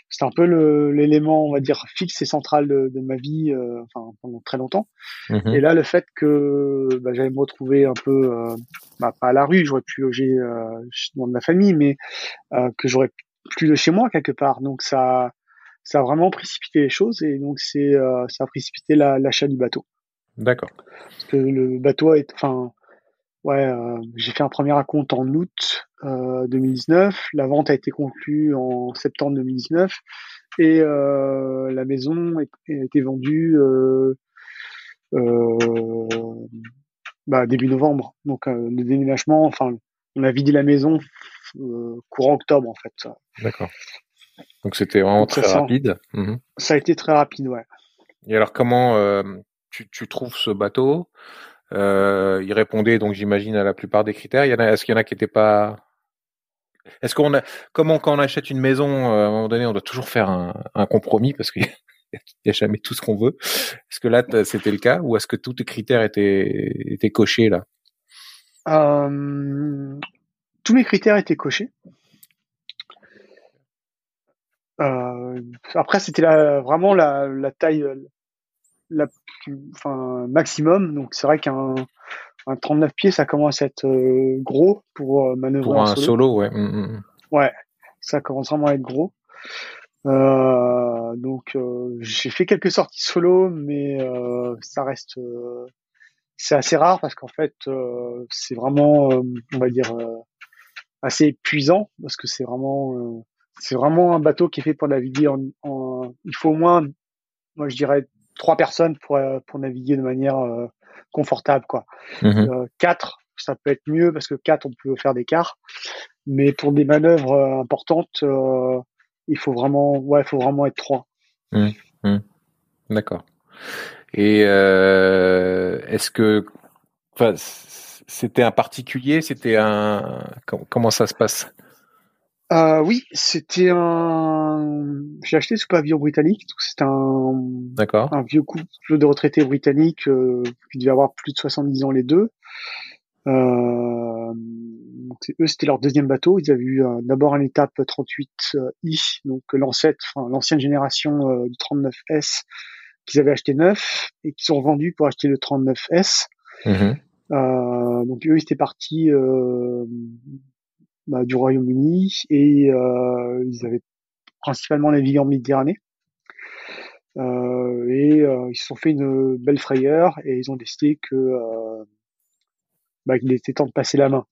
c'est un peu l'élément, on va dire, fixe et central de, ma vie, euh, enfin pendant très longtemps. Mhm. Et là, le fait que bah, j'allais me retrouver un peu, euh, bah, pas à la rue, j'aurais pu loger euh, dans de ma famille, mais que j'aurais plus de chez moi quelque part. Donc ça, ça a vraiment précipité les choses et donc c'est, ça a précipité l'achat du bateau. D'accord. Parce que le bateau est, enfin, ouais, j'ai fait un premier raconte en août 2019. Euh, la vente a été conclue en septembre 2019 et euh, la maison a été vendue euh, bah, début novembre. Donc le déménagement, enfin, on a vidé la maison courant octobre en fait. D'accord. Donc c'était vraiment très rapide. Mhm. Ça a été très rapide, ouais. Et alors comment tu, tu, trouves ce bateau? Euh, Il répondait donc j'imagine à la plupart des critères. Est-ce qu'il y en a qui n'étaient pas est-ce qu'on a, comment quand on achète une maison, euh, à un moment donné, on doit toujours faire un, compromis parce qu'il n'y a jamais tout ce qu'on veut. Est-ce que là, c'était le cas ou est-ce que tous les critères étaient, cochés là? Euh, Tous mes critères étaient cochés. Euh, après, c'était vraiment la, taille la, maximum. Donc, c'est vrai qu'un un 39 pieds, ça commence à être euh, gros pour euh, manœuvrer pour un solo. ouais. Mm, mm, mm. Ouais, ça commence vraiment à être gros. Euh, donc j'ai fait quelques sorties solo, mais ça reste c'est assez rare parce qu'en fait c'est vraiment on va dire assez épuisant parce que c'est vraiment c'est vraiment un bateau qui est fait pour naviguer en, en, il faut au moins moi je dirais trois personnes pour pour naviguer de manière confortable quoi. Mhm. Euh, quatre, ça peut être mieux parce que quatre, on peut faire des quarts, mais pour des manœuvres euh, importantes, euh, il faut vraiment, ouais, il faut vraiment être trois. Mhm. Mhm. D'accord. Et est-ce que, c'était un particulier, c'était un, comment ça se passe? Euh, oui, c'était un. J'ai acheté ce pavillon britannique. C'était un. D'accord. Un vieux couple de retraités britanniques euh, qui devait avoir plus de 70 ans les deux. Euh, eux, c'était leur deuxième bateau. Ils avaient eu euh, d'abord un étape 38i, donc l'ancêtre, enfin, l'ancienne génération euh, du 39S qu'ils avaient acheté neuf et qu'ils ont vendu pour acheter le 39S. Mmh donc eux, ils étaient partis bah, du Royaume-Uni et euh, ils avaient principalement navigué en Méditerranée. Euh, et euh, ils se sont fait une belle frayeur et ils ont décidé que euh, bah, qu'il était temps de passer la main.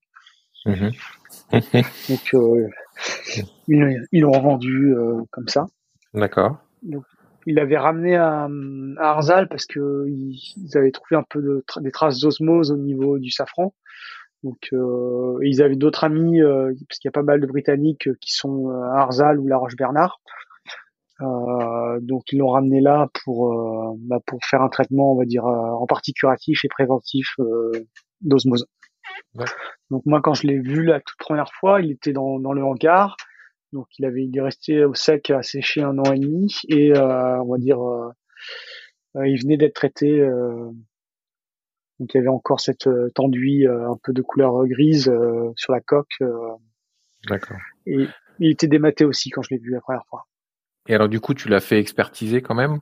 Mmh Donc euh, ils, ils l'ont vendu comme ça. D'accord. Donc ils l'avaient ramené à, à, Arzal parce que ils, ils, avaient trouvé un peu de des traces d'osmose au niveau du safran. Donc, euh, ils avaient d'autres amis, euh, parce qu'il y a pas mal de Britanniques qui sont euh, à Arzal ou La Roche-Bernard. Euh, donc, ils l'ont ramené là pour euh, bah, pour faire un traitement, on va dire, en partie curatif et préventif d'osmose. Donc, moi, quand je l'ai vu la toute première fois, il était dans, dans le hangar. Donc, il avait, il est resté au sec à sécher un an et demi. Et on va dire il venait d'être traité. Donc il y avait encore cette enduit un peu de couleur grise sur la coque. D'accord. Et il était dématé aussi quand je l'ai vu la première fois. Et alors du coup, tu l'as fait expertiser quand même?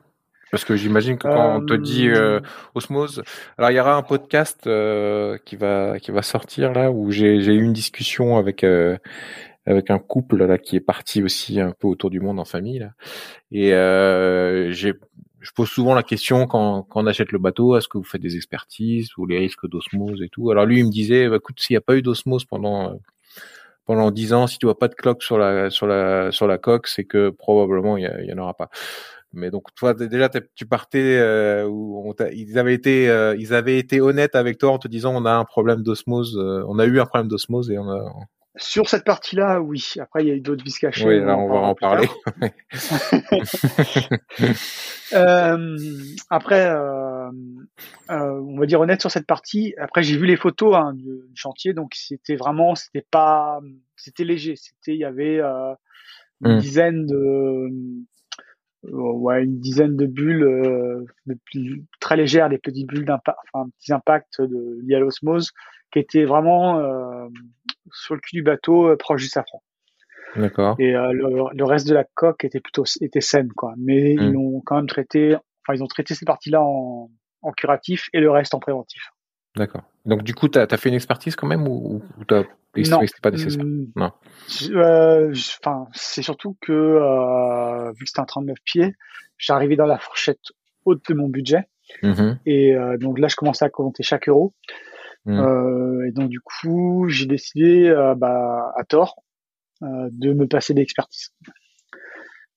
Parce que j'imagine que quand on te dit euh, osmose, alors il y aura un podcast euh, qui va qui va sortir là où j'ai j'ai eu une discussion avec euh, avec un couple là qui est parti aussi un peu autour du monde en famille là et j'ai je pose souvent la question quand, quand on achète le bateau, est-ce que vous faites des expertises ou les risques d'osmose et tout? Alors lui, il me disait, bah, écoute, s'il n'y a pas eu d'osmose pendant pendant dix ans, si tu vois pas de cloque sur la sur la sur la coque, c'est que probablement il y, en aura pas. Mais donc toi déjà tu partais euh, où ils avaient été euh, ils avaient été honnêtes avec toi en te disant on a un problème d'osmose, euh, on a eu un problème d'osmose et on a sur cette partie-là, oui. Après, il y a eu d'autres vis cachés. Oui, là, on, va en parler. euh, après, euh, on va dire honnête sur cette partie. Après, j'ai vu les photos hein, du, chantier, donc c'était vraiment, c'était pas, c'était léger. C'était, il y avait une hmm. dizaine de, euh, ouais, une dizaine de bulles euh, de, très légères, des petites bulles d'impact, enfin petits impacts de, liés à l'osmose, qui étaient vraiment euh, sur le cul du bateau, proche du safran. D'accord. Et le, reste de la coque était plutôt était saine, quoi. Mais ils hmm. ont quand même traité, enfin ils ont traité cette partie-là en, en curatif et le reste en préventif. D'accord. Donc du coup, tu as, fait une expertise quand même ou, ou t'as non, pas nécessaire? Mmh. Non. Euh, enfin, c'est surtout que euh, vu que c'était un 39 pieds, j'arrivais dans la fourchette haute de mon budget. Mmh et euh, donc là, je commençais à compter chaque euro. Euh, et donc du coup, j'ai décidé, euh, bah, à tort, euh, de me passer d'expertise.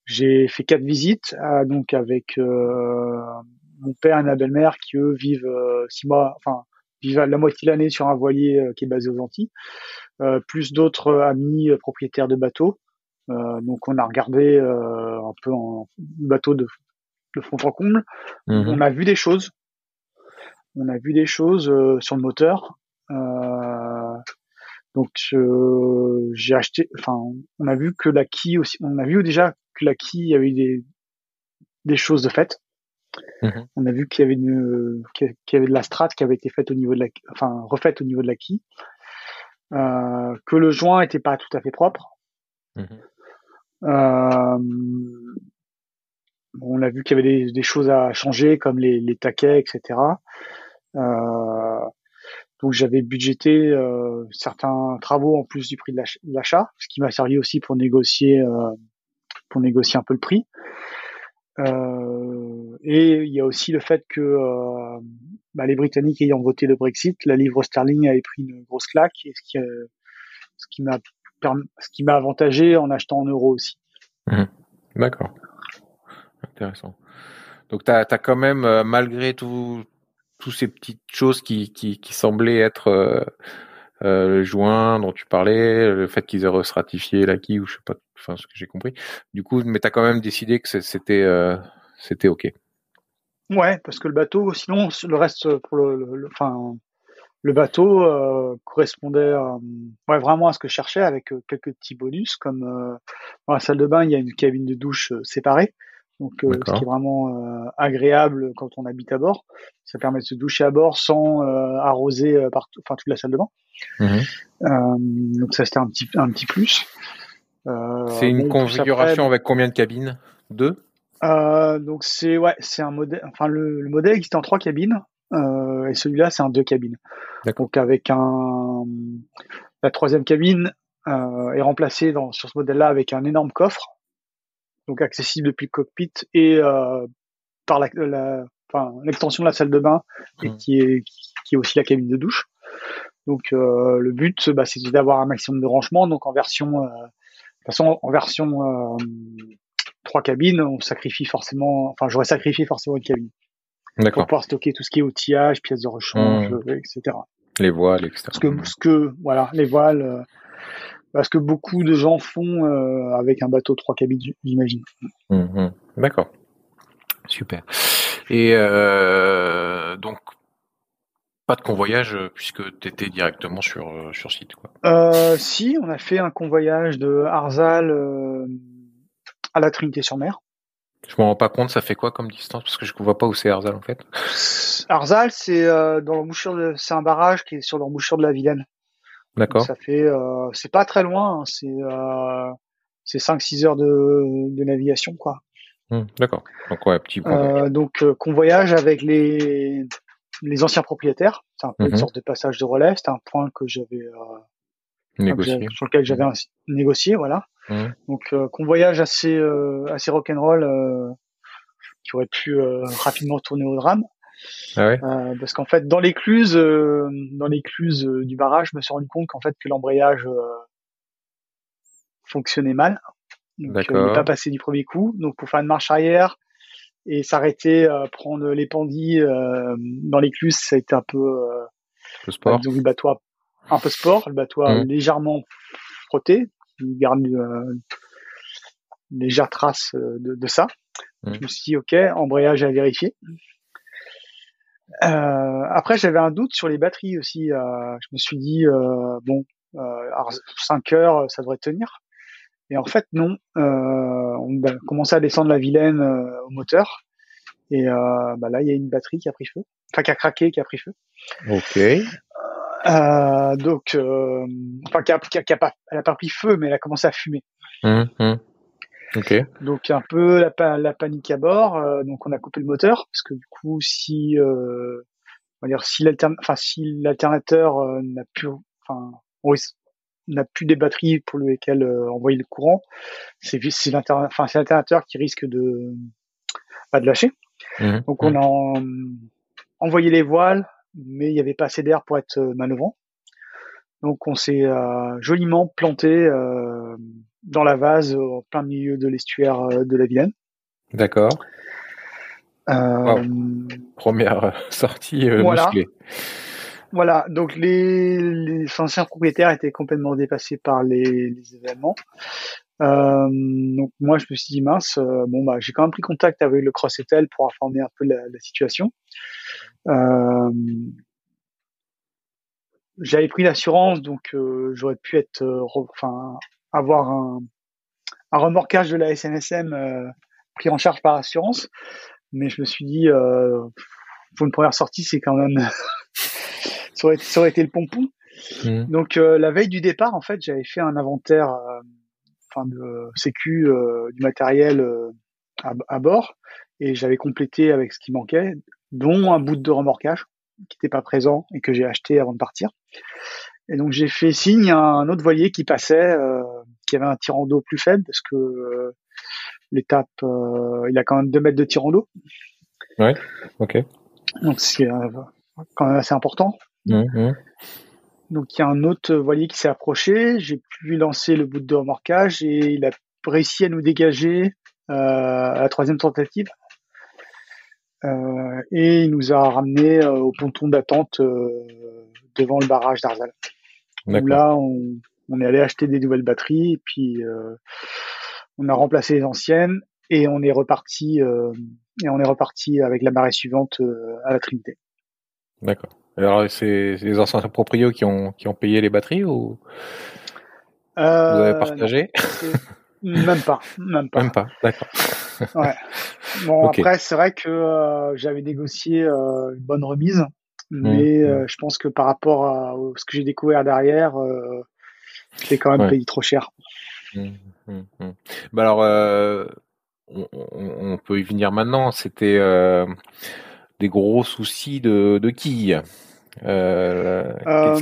J'ai fait quatre visites, donc avec mon père et ma belle-mère qui eux vivent six mois, enfin vivent la moitié de l'année sur un voilier qui est basé aux Antilles. Euh, plus d'autres amis euh, propriétaires de bateaux. Euh, donc on a regardé un peu en bateau de, de fond en comble. Mhm. On a vu des choses. On a vu des choses sur le moteur. donc j'ai acheté. Enfin, on a vu que la quille aussi. On a vu déjà que la quille avait des des choses de fait. Mhm. On a vu qu'il y avait une, qu'il y avait de la strate qui avait été faite au niveau de la, enfin refaite au niveau de la quille. Euh, que le joint était pas tout à fait propre. Mhm. Euh, on a vu qu'il y avait des, choses à changer comme les, les taquets, etc. Euh, donc j'avais budgété euh, certains travaux en plus du prix de l'achat, ce qui m'a servi aussi pour négocier euh, pour négocier un peu le prix. Euh, et il y a aussi le fait que euh, bah, les Britanniques ayant voté le Brexit, la livre sterling avait pris une grosse claque, et ce qui, euh, ce qui m'a avantagé en achetant en euros aussi. Mmh. D'accord. Intéressant. Donc tu as, quand même, malgré tout, toutes ces petites choses qui semblaient être euh, le joint dont tu parlais, le fait qu'ils aient restratifié l'acquis ou je sais pas, enfin ce que j'ai compris. Du coup, mais t'as quand même décidé que c'était euh, c'était ok. Ouais, parce que le bateau, sinon le reste pour le, enfin le bateau euh, correspondait ouais, vraiment à ce que je cherchais avec quelques petits bonus comme dans la salle de bain il y a une cabine de douche séparée donc euh, ce qui est vraiment euh, agréable quand on habite à bord. Ça permet de se doucher à bord sans euh, arroser partout, enfin toute la salle de bain. Mhm. donc ça c'était un petit un petit plus. c'est une configuration avec combien de cabines? Deux? donc c'est ouais c'est un modèle. Enfin le, modèle existe en trois cabines et celui-là c'est un deux cabines. Donc avec un la troisième cabine est remplacée dans, sur ce modèle-là avec un énorme coffre donc accessible depuis le cockpit et euh, par la, la enfin, l'extension de la salle de bain et mmh. qui est qui est aussi la cabine de douche. Donc euh, le but, bah, c'est d'avoir un maximum de rangement. Donc en version, euh, de façon, en version euh, trois cabines, on sacrifie forcément, enfin j'aurais sacrifié forcément une cabine pour pouvoir stocker tout ce qui est outillage, pièces de rechange, mmh. etc. Les voiles, etc. Parce que, ce que voilà, les voiles, euh, parce que beaucoup de gens font euh, avec un bateau trois cabines, j'imagine. Mmh, D'accord. Super. Et euh, donc, pas de convoyage puisque tu étais directement sur, euh, sur site. Quoi. Euh, si, on a fait un convoyage de Arzal à la Trinité-sur-Mer. Je me rends pas compte, ça fait quoi comme distance? Parce que je ne vois pas où c'est Arzal en fait. Arzal, c'est euh, dans l'embouchure de, c'est un barrage qui est sur l'embouchure de la Vilaine. D'accord. Ça fait, euh, c'est pas très loin, hein, c'est euh, c'est 5-6 heures de, de navigation quoi. Hum, D'accord. Donc ouais, petit point. Euh, donc euh, convoyage avec les les anciens propriétaires. C'est un peu une Mhm. sorte de passage de relève. C'était un point que j'avais euh, négocié. que j'avais- sur lequel j'avais ainsi- négocié, voilà. Hum, Donc euh, convoyage assez euh, assez rock'n'roll euh, qui aurait pu euh, rapidement tourner au drame. Ah ouais. Euh, parce qu'en fait, dans l'écluse, euh, dans l'écluse euh, du barrage, je me suis rendu compte qu'en fait que l'embrayage euh, fonctionnait mal. Donc, euh, il n'est pas passé du premier coup. Donc, pour faire une marche arrière et s'arrêter, prendre les pendis euh, dans l'écluse, ça a été un peu, Le sport. disons, le bateau a un peu sport, le bateau a Mhm. légèrement frotté. Il garde une légère trace de, de ça. Mhm. Je me suis dit, ok, embrayage à vérifier. Euh, après, j'avais un doute sur les batteries aussi. Euh, je me suis dit, euh, bon, euh, 5 heures, ça devrait tenir. Et en fait, non. Euh, on a commencé à descendre la Vilaine euh, au moteur. Et euh, bah là, il y a une batterie qui a pris feu. Enfin, qui a craqué, qui a pris feu. Ok. Euh, donc, euh, enfin, qui a, qui a- qui a pas, elle a pas pris feu, mais elle a commencé à fumer. Hum, hum. Ok. Donc un peu la, pa- la panique à bord. euh, donc on a coupé le moteur parce que du coup, si, euh, on va dire, si l'altern, enfin si l'alternateur euh, n'a plus, enfin, n'a plus des batteries pour lesquelles euh, envoyer le courant, c'est c'est l'alter- enfin c'est l'alternateur qui risque de, bah, de lâcher. Hum, Donc on a en- envoyé les voiles, mais il n'y avait pas assez d'air pour être euh, manœuvrant. Donc on s'est euh, joliment planté euh, dans la vase au plein milieu de l'estuaire euh, de la Vilaine. D'accord. Euh, Première euh, sortie euh, Voilà. musclée. Voilà, donc les, les anciens propriétaires étaient complètement dépassés par les, les événements. Euh, donc moi je me suis dit mince, euh, bon bah j'ai quand même pris contact avec le Cross Etel pour informer un peu la, la situation. Euh, j'avais pris l'assurance, donc euh, j'aurais pu être, euh, enfin avoir un, un remorquage de la SNSM euh, pris en charge par assurance, mais je me suis dit euh, pour une première sortie c'est quand même ça, aurait, ça aurait été le pompon. Hum. Donc euh, la veille du départ, en fait, j'avais fait un inventaire, euh, enfin de sécu euh, du matériel euh, à, à bord, et j'avais complété avec ce qui manquait, dont un bout de remorquage qui n'était pas présent et que j'ai acheté avant de partir. Et donc j'ai fait signe à un autre voilier qui passait, euh, qui avait un tirant d'eau plus faible parce que euh, l'étape, euh, il a quand même deux mètres de tirant d'eau, Ok. donc c'est quand même assez important. Donc il y a un autre voilier qui s'est approché, j'ai pu lancer le bout de remorquage et il a réussi à nous dégager à la troisième tentative. Euh, et il nous a ramené euh, au ponton d'attente euh, devant le barrage d'Arzal. Là, on, on est allé acheter des nouvelles batteries et puis on a remplacé les anciennes et on est reparti et on est reparti avec la marée suivante à la Trinité. D'accord. Alors c'est les anciens proprios qui ont qui ont payé les batteries ou vous avez partagé? Même pas, même pas. Même pas. D'accord. Ouais. Bon après c'est vrai que euh, j'avais négocié euh, une bonne remise, mais Mmh, euh, je pense que par rapport à ce que j'ai découvert derrière, c'est quand même Ouais. payé trop cher. Hum. Bah alors, on, peut y venir maintenant. C'était des gros soucis de, de Qu'est-ce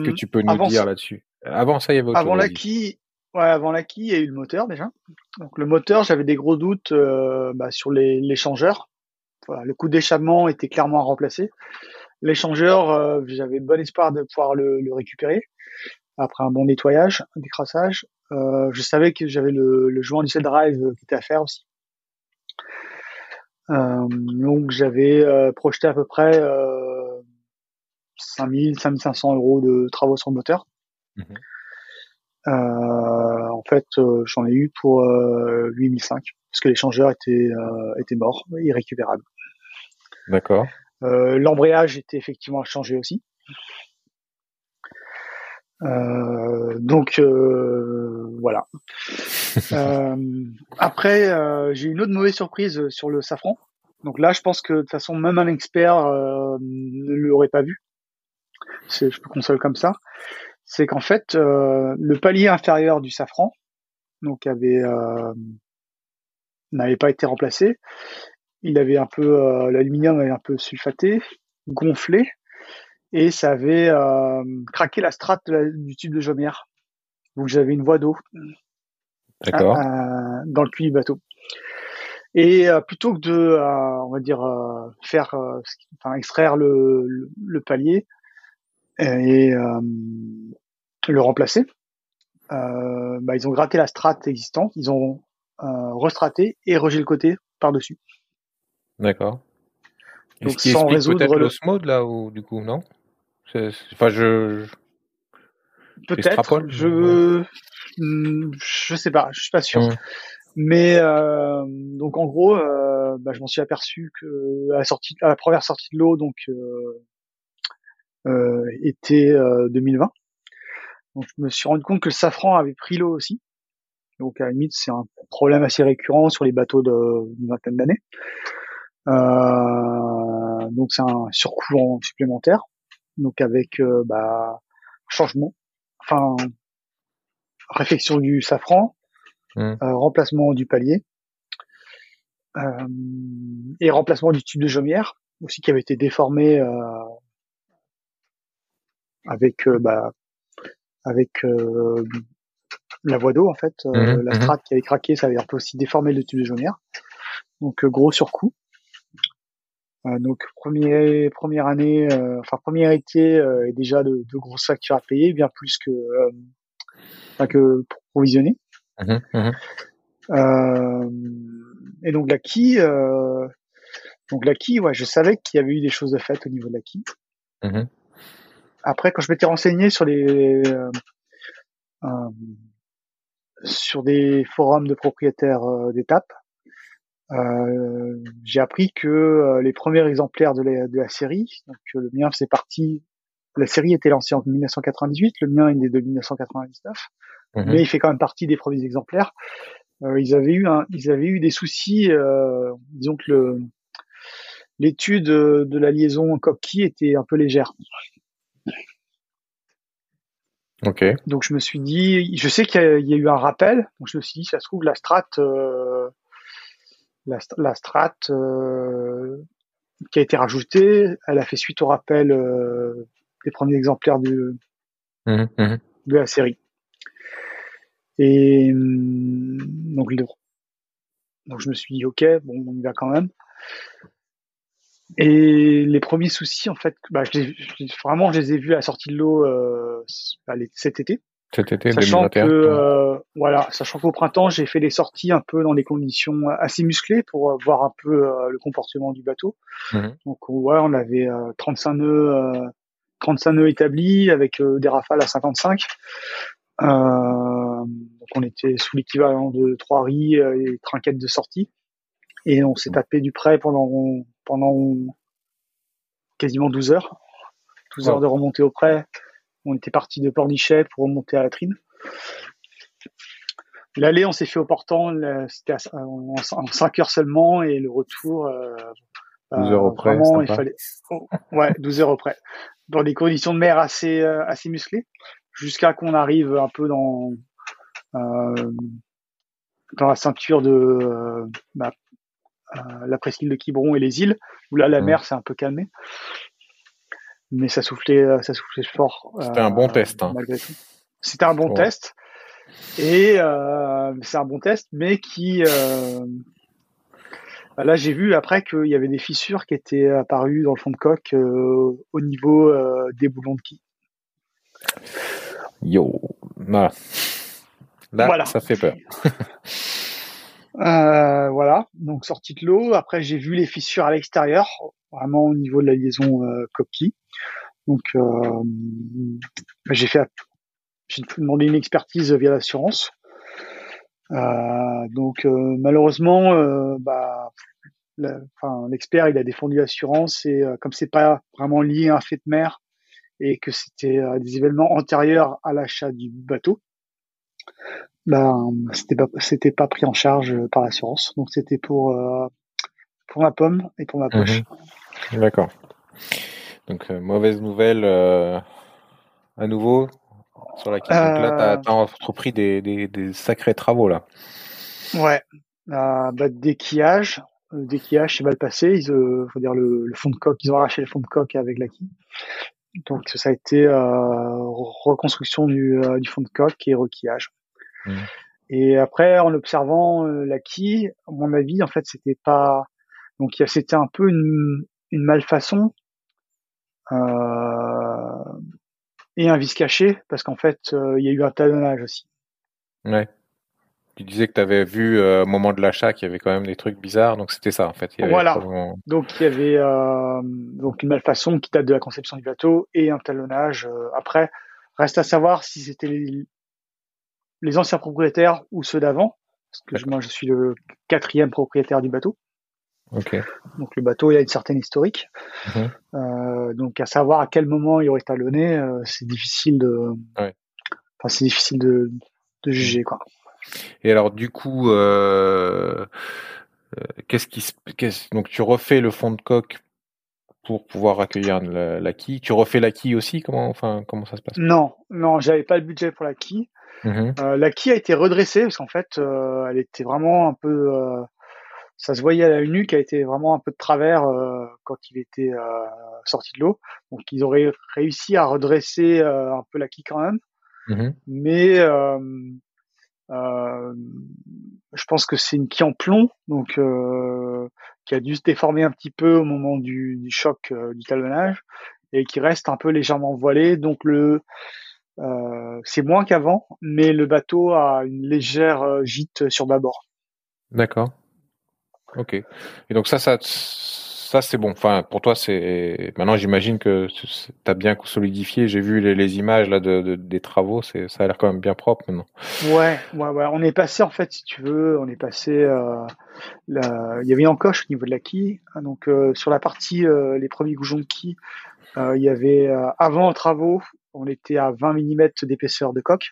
que tu peux nous dire là-dessus? Avant ça, il y avait Avant la quille, ouais, avant la quille, il y a eu le moteur déjà. Donc le moteur, j'avais des gros doutes euh, bah, sur les l'échangeur. Voilà, le coup d'échappement était clairement à remplacer. L'échangeur, euh, j'avais bon espoir de pouvoir le, le récupérer après un bon nettoyage, un décrassage. Euh, je savais que j'avais le, le joint du set drive euh, qui était à faire aussi. Euh, donc j'avais euh, projeté à peu près euh, 5000, 5500 euros de travaux sur le moteur. Mhm. Euh, en fait, euh, j'en ai eu pour euh, 8005 parce que l'échangeur était euh, était mort, irrécupérable. D'accord. Euh, L'embrayage était effectivement à changer aussi. Euh, donc euh, voilà. après, j'ai une autre mauvaise surprise sur le safran. Donc là, je pense que de toute façon, même un expert ne l'aurait pas vu. Je peux console comme ça. C'est qu'en fait, le palier inférieur du safran, donc avait n'avait pas été remplacé. Il avait un peu l'aluminium avait un peu sulfaté, gonflé, et ça avait euh, craqué la strate du tube de Jomière. Donc j'avais une voie d'eau euh, dans le cul du bateau. Et euh, plutôt que de, on va dire, faire, enfin extraire le, le, palier et le remplacer, bah, ils ont gratté la strate existante, ils ont restraté et rejeté le côté par dessus. D'accord. Donc sans résoudre l'osmode là ou du coup non? Enfin, je. Peut-être. Je. Hmm, je sais pas. Je suis pas sûr. Mais euh, donc en gros, euh, bah, je m'en suis aperçu que à la sortie, à la première sortie de l'eau, donc euh, euh était 2020. Donc je me suis rendu compte que le safran avait pris l'eau aussi. Donc à la limite, c'est un problème assez récurrent sur les bateaux d'une vingtaine d'années. donc c'est un surcoût supplémentaire donc avec euh, bah, changement, enfin réflexion du safran, mmh. euh, remplacement du palier euh, et remplacement du tube de jaumière aussi qui avait été déformé avec bah, avec la voie d'eau en fait, mmh la mmh strate qui avait craqué, ça avait un peu aussi déformé le tube de jaumière. Donc gros surcoût. Euh, donc premier, première année, euh, enfin premier euh, et déjà de, de grosses factures à payer, bien plus que que pour provisionner. Mmh mmh et donc l'acquis, donc l'acquis, ouais, je savais qu'il y avait eu des choses de faites au niveau de l'acquis. Mmh Après, quand je m'étais renseigné sur les sur des forums de propriétaires d'étapes, euh, j'ai appris que euh, les premiers exemplaires de la, de la série, donc euh, le mien faisait partie, la série était lancée en 1998, le mien est de 1999, mhm. mais il fait quand même partie des premiers exemplaires. Euh, ils avaient eu un, ils avaient eu des soucis, euh, disons que le l'étude de la liaison coquille était un peu légère. Ok. Donc je me suis dit, je sais qu'il y, y, a eu un rappel, donc je me suis dit, ça se trouve la strat euh, la, la strate euh, qui a été rajoutée, elle a fait suite au rappel euh, des premiers exemplaires de, mmh, mmh. de la série. Et mmh, donc, donc je me suis dit ok, bon, on y va quand même. Et les premiers soucis, en fait, bah, je vraiment, je les ai vus à la sortie de l'eau euh, cet été. Cet été sachant Que, euh, voilà, sachant qu'au printemps, j'ai fait des sorties un peu dans des conditions assez musclées pour euh, voir un peu euh, le comportement du bateau. Mhm. Donc ouais, on avait 35 nœuds, 35 nœuds établis avec des rafales à 55. donc on était sous l'équivalent de trois riz et trinquettes de sortie. Et on s'est tapé du près pendant pendant quasiment 12 heures. 12 heures de remontée au près on était parti de Pornichet pour remonter à la trine. L'aller, on s'est fait au portant, c'était en, 5 heures seulement, et le retour, euh, 12 heures auprès, vraiment, il fallait, oh, ouais, 12 heures auprès. Dans des conditions de mer assez, euh, assez musclées, jusqu'à qu'on arrive un peu dans, euh, dans la ceinture de euh, bah, la presqu'île de Quiberon et les îles, où là, la mmh. mer s'est un peu calmée mais ça soufflait, euh, ça soufflait fort. C'était un bon euh, test. Hein. C'était un bon test. Et euh, c'est un bon test, mais qui euh, bah là j'ai vu après qu'il y avait des fissures qui étaient apparues dans le fond de coque euh, au niveau euh, des boulons de qui. Yo, voilà. Là, voilà. ça fait peur. voilà, donc sortie de l'eau. Après j'ai vu les fissures à l'extérieur, vraiment au niveau de la liaison euh, coquille. Donc euh, j'ai fait demandé une expertise via l'assurance. Euh, donc euh, malheureusement, euh, bah, l'expert il a défendu l'assurance et comme c'est pas vraiment lié à un fait de mer et que c'était des événements antérieurs à l'achat du bateau, Bah, c'était pas, c'était pas pris en charge par l'assurance, donc c'était pour pour ma pomme et pour ma poche. Mhm. D'accord. Donc mauvaise nouvelle à nouveau sur la Donc là, tu as, entrepris des, des, des, sacrés travaux là. Ouais. Euh, bah, déquillage, le déquillage s'est mal passé. Ils, euh, faut dire le, le, fond de coque, ils ont arraché le fond de coque avec la quille. Donc ça a été euh, reconstruction du, euh, du, fond de coque et requillage. Mmh. Et après, en observant euh, la quille, à mon avis, en fait, c'était pas donc c'était un peu une, une malfaçon et un vis caché parce qu'en fait, il y a eu un talonnage aussi. Ouais. Tu disais que tu avais vu euh, au moment de l'achat qu'il y avait quand même des trucs bizarres, donc c'était ça en fait. voilà. Donc il y avait euh, donc une malfaçon qui date de la conception du bateau et un talonnage. Euh, après, reste à savoir si c'était les, anciens propriétaires ou ceux d'avant, parce que moi je suis le quatrième propriétaire du bateau. Ok. Donc le bateau il a une certaine historique. Mhm. donc à savoir à quel moment il aurait talonné, c'est difficile de. Ouais. Enfin c'est difficile de, de juger quoi. Et alors du coup, euh, euh, qu'est-ce qui se, donc tu refais le fond de coque pour pouvoir accueillir la, quille? Tu refais la quille aussi? Comment, enfin, comment ça se passe? Non, non, j'avais pas le budget pour la quille. Mmh euh, la quille a été redressée parce qu'en fait, elle était vraiment un peu, ça se voyait à la nuque, elle était vraiment un peu de travers quand il était sorti de l'eau. Donc ils auraient réussi à redresser un peu la quille quand même, mmh mais euh, je pense que c'est une quille en plomb, donc euh, qui a dû se déformer un petit peu au moment du, du choc euh, du talonnage et qui reste un peu légèrement voilée. Donc le c'est moins qu'avant, mais le bateau a une légère gîte sur bâbord. D'accord. Ok. Et donc ça, ça, ça c'est bon. Enfin, pour toi, c'est maintenant j'imagine que tu as bien solidifié. J'ai vu les, images là de, des travaux. C'est ça a l'air quand même bien propre maintenant. Ouais, ouais, ouais. On est passé en fait, si tu veux, on est passé. Euh, il y avait une encoche au niveau de la quille. Donc euh, sur la partie euh, les premiers goujons de quille, il y avait avant travaux, on était à 20 mm d'épaisseur de coque.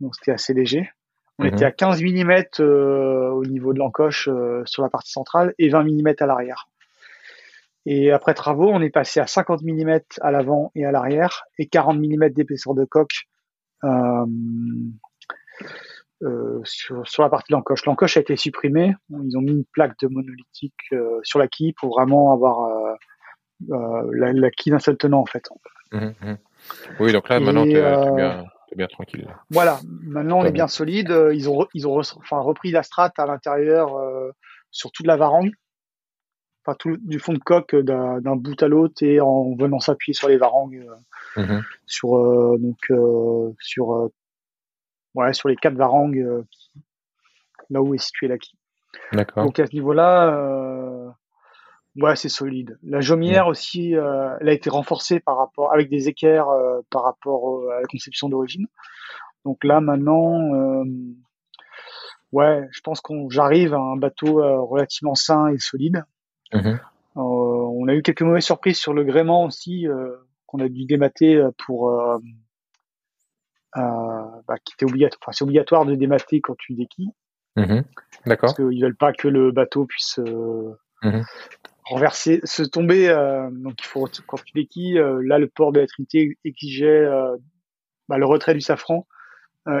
Donc c'était assez léger. On était mhm. à 15 mm au niveau de l'encoche sur la partie centrale et 20 mm à l'arrière. Et après travaux, on est passé à 50 mm à l'avant et à l'arrière et 40 mm d'épaisseur de coque euh, euh, sur, sur, la partie de l'encoche. L'encoche a été supprimée. Ils ont mis une plaque de monolithique euh, sur la quille pour vraiment avoir euh, euh, la, la, quille d'un seul tenant en fait. Mmh, mmh. Oui, donc là maintenant tu es, bien, bien, tranquille. Voilà, maintenant on est bien solide. Ils ont, ils ont enfin, repris la strate à l'intérieur sur toute la varangue enfin tout du fond de coque d'un bout à l'autre et en venant s'appuyer sur les varangues euh, mhm. sur euh, donc euh, sur ouais sur les quatre varangues là où est située la quille. D'accord. Donc à ce niveau-là, ouais c'est solide. La jaumière aussi, elle a été renforcée par rapport avec des équerres par rapport à la conception d'origine. Donc là maintenant, ouais, je pense qu'on j'arrive à un bateau relativement sain et solide. Euh, on a eu quelques mauvaises surprises sur le gréement aussi, euh, qu'on a dû démater euh, pour bah, qui était obligatoire. Enfin, c'est obligatoire de démater quand tu déquilles. Mhm. D'accord. Parce qu'ils veulent pas que le bateau puisse mhm. Renverser, se tomber. donc il faut quand tu déquilles, là le port de la Trinité exigeait bah, le retrait du safran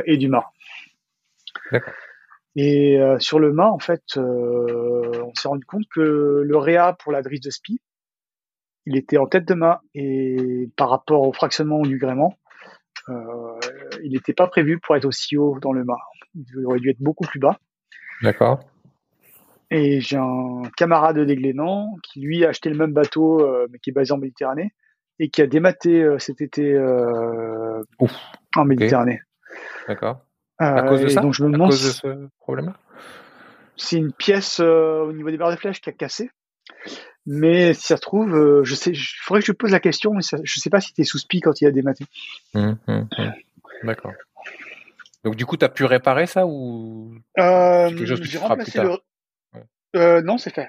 et du mât. Et euh, sur le mât, en fait, euh, on s'est rendu compte que le réa pour la drisse de spi, il était en tête de mât et par rapport au fractionnement du gréement, euh, il n'était pas prévu pour être aussi haut dans le mât. Il aurait dû être beaucoup plus bas. D'accord. Et j'ai un camarade de Déglénan qui lui a acheté le même bateau, euh, mais qui est basé en Méditerranée, et qui a dématé euh, cet été en Méditerranée. D'accord. À cause de ça? donc je me demande à cause de ce problème C'est une pièce euh, au niveau des barres de flèches qui a cassé. Mais si ça se trouve, euh, je sais, il faudrait que je pose la question, mais ça, je sais pas si tu es sous spi quand il a dématé. Hum, hum, hum. D'accord. Donc du coup, tu as pu réparer ça ou euh, J'ai remplacé le. Euh, non, c'est fait.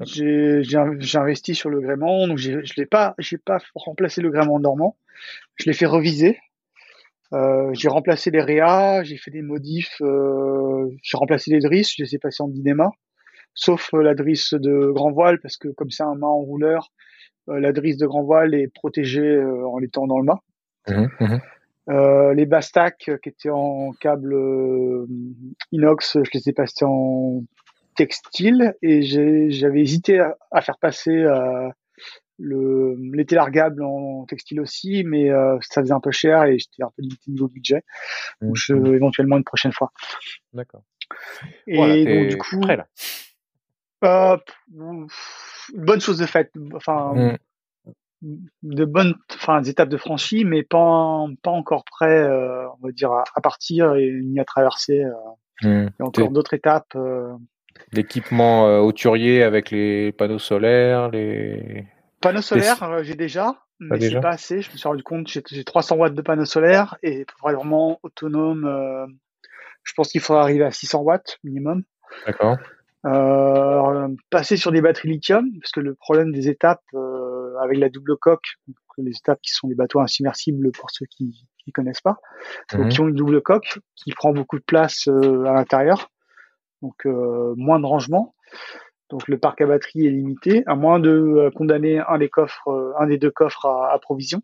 J'ai investi sur le gréement, donc je l'ai pas, j'ai pas remplacé le gréement dormant. Je l'ai fait reviser Euh, j'ai remplacé les réas, j'ai fait des modifs, euh, j'ai remplacé les drisses, je les ai passés en dinéma, sauf la drisse de grand voile parce que comme c'est un mât enrouleur, euh, la drisse de grand voile est protégée euh, en étant dans le mât. Mhm. Euh, les bastacs qui étaient en câble euh, inox, je les ai passés en textile et j'avais hésité à, à faire passer euh, le l'été largable en textile aussi, mais euh, ça faisait un peu cher et j'étais un peu limité niveau budget. Donc je, Mhm. éventuellement une prochaine fois. D'accord. Et Voilà, donc du coup, prêt là. euh, bonne chose de faite, enfin Mhm. de bonnes enfin des étapes de franchie, mais pas pas encore prêt, euh, on va dire à, à partir et ni à traverser. euh. Mhm. Il y a encore d'autres étapes. L'équipement euh, hauturier avec les panneaux solaires, les. Panneaux solaires, euh, j'ai déjà, mais c'est pas assez. Je me suis rendu compte, j'ai j'ai 300 watts de panneaux solaires et pour être vraiment autonome, euh, je pense qu'il faudra arriver à 600 watts minimum. D'accord. Euh, passer sur des batteries lithium, parce que le problème des étapes euh, avec la double coque, donc les étapes qui sont des bateaux insubmersibles pour ceux qui ne connaissent pas, donc Mhm. qui ont une double coque qui prend beaucoup de place euh, à l'intérieur, donc euh, moins de rangement. Donc le parc à batterie est limité, à moins de euh, condamner un des coffres, euh, un des deux coffres à, à provision,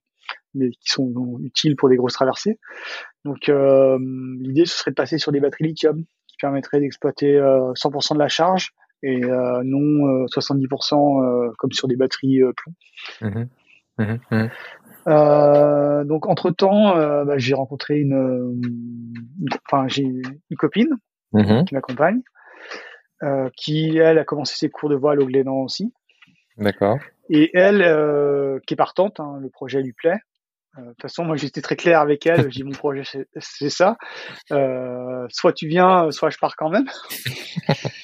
mais qui sont utiles pour des grosses traversées. Donc euh, l'idée ce serait de passer sur des batteries lithium qui permettraient d'exploiter euh, 100% de la charge et euh, non euh, 70% euh, comme sur des batteries plomb. Mhm. Mhm. Euh, donc entre temps, bah, j'ai rencontré une, une- enfin j'ai une copine Mhm. qui m'accompagne, euh, qui elle a commencé ses cours de voile au Glénan aussi, D'accord. et elle euh, qui est partante, hein, le projet lui plaît. Euh, De toute façon, moi j'étais très clair avec elle. J'ai mon projet c'est- ça. Soit tu viens, soit je pars quand même.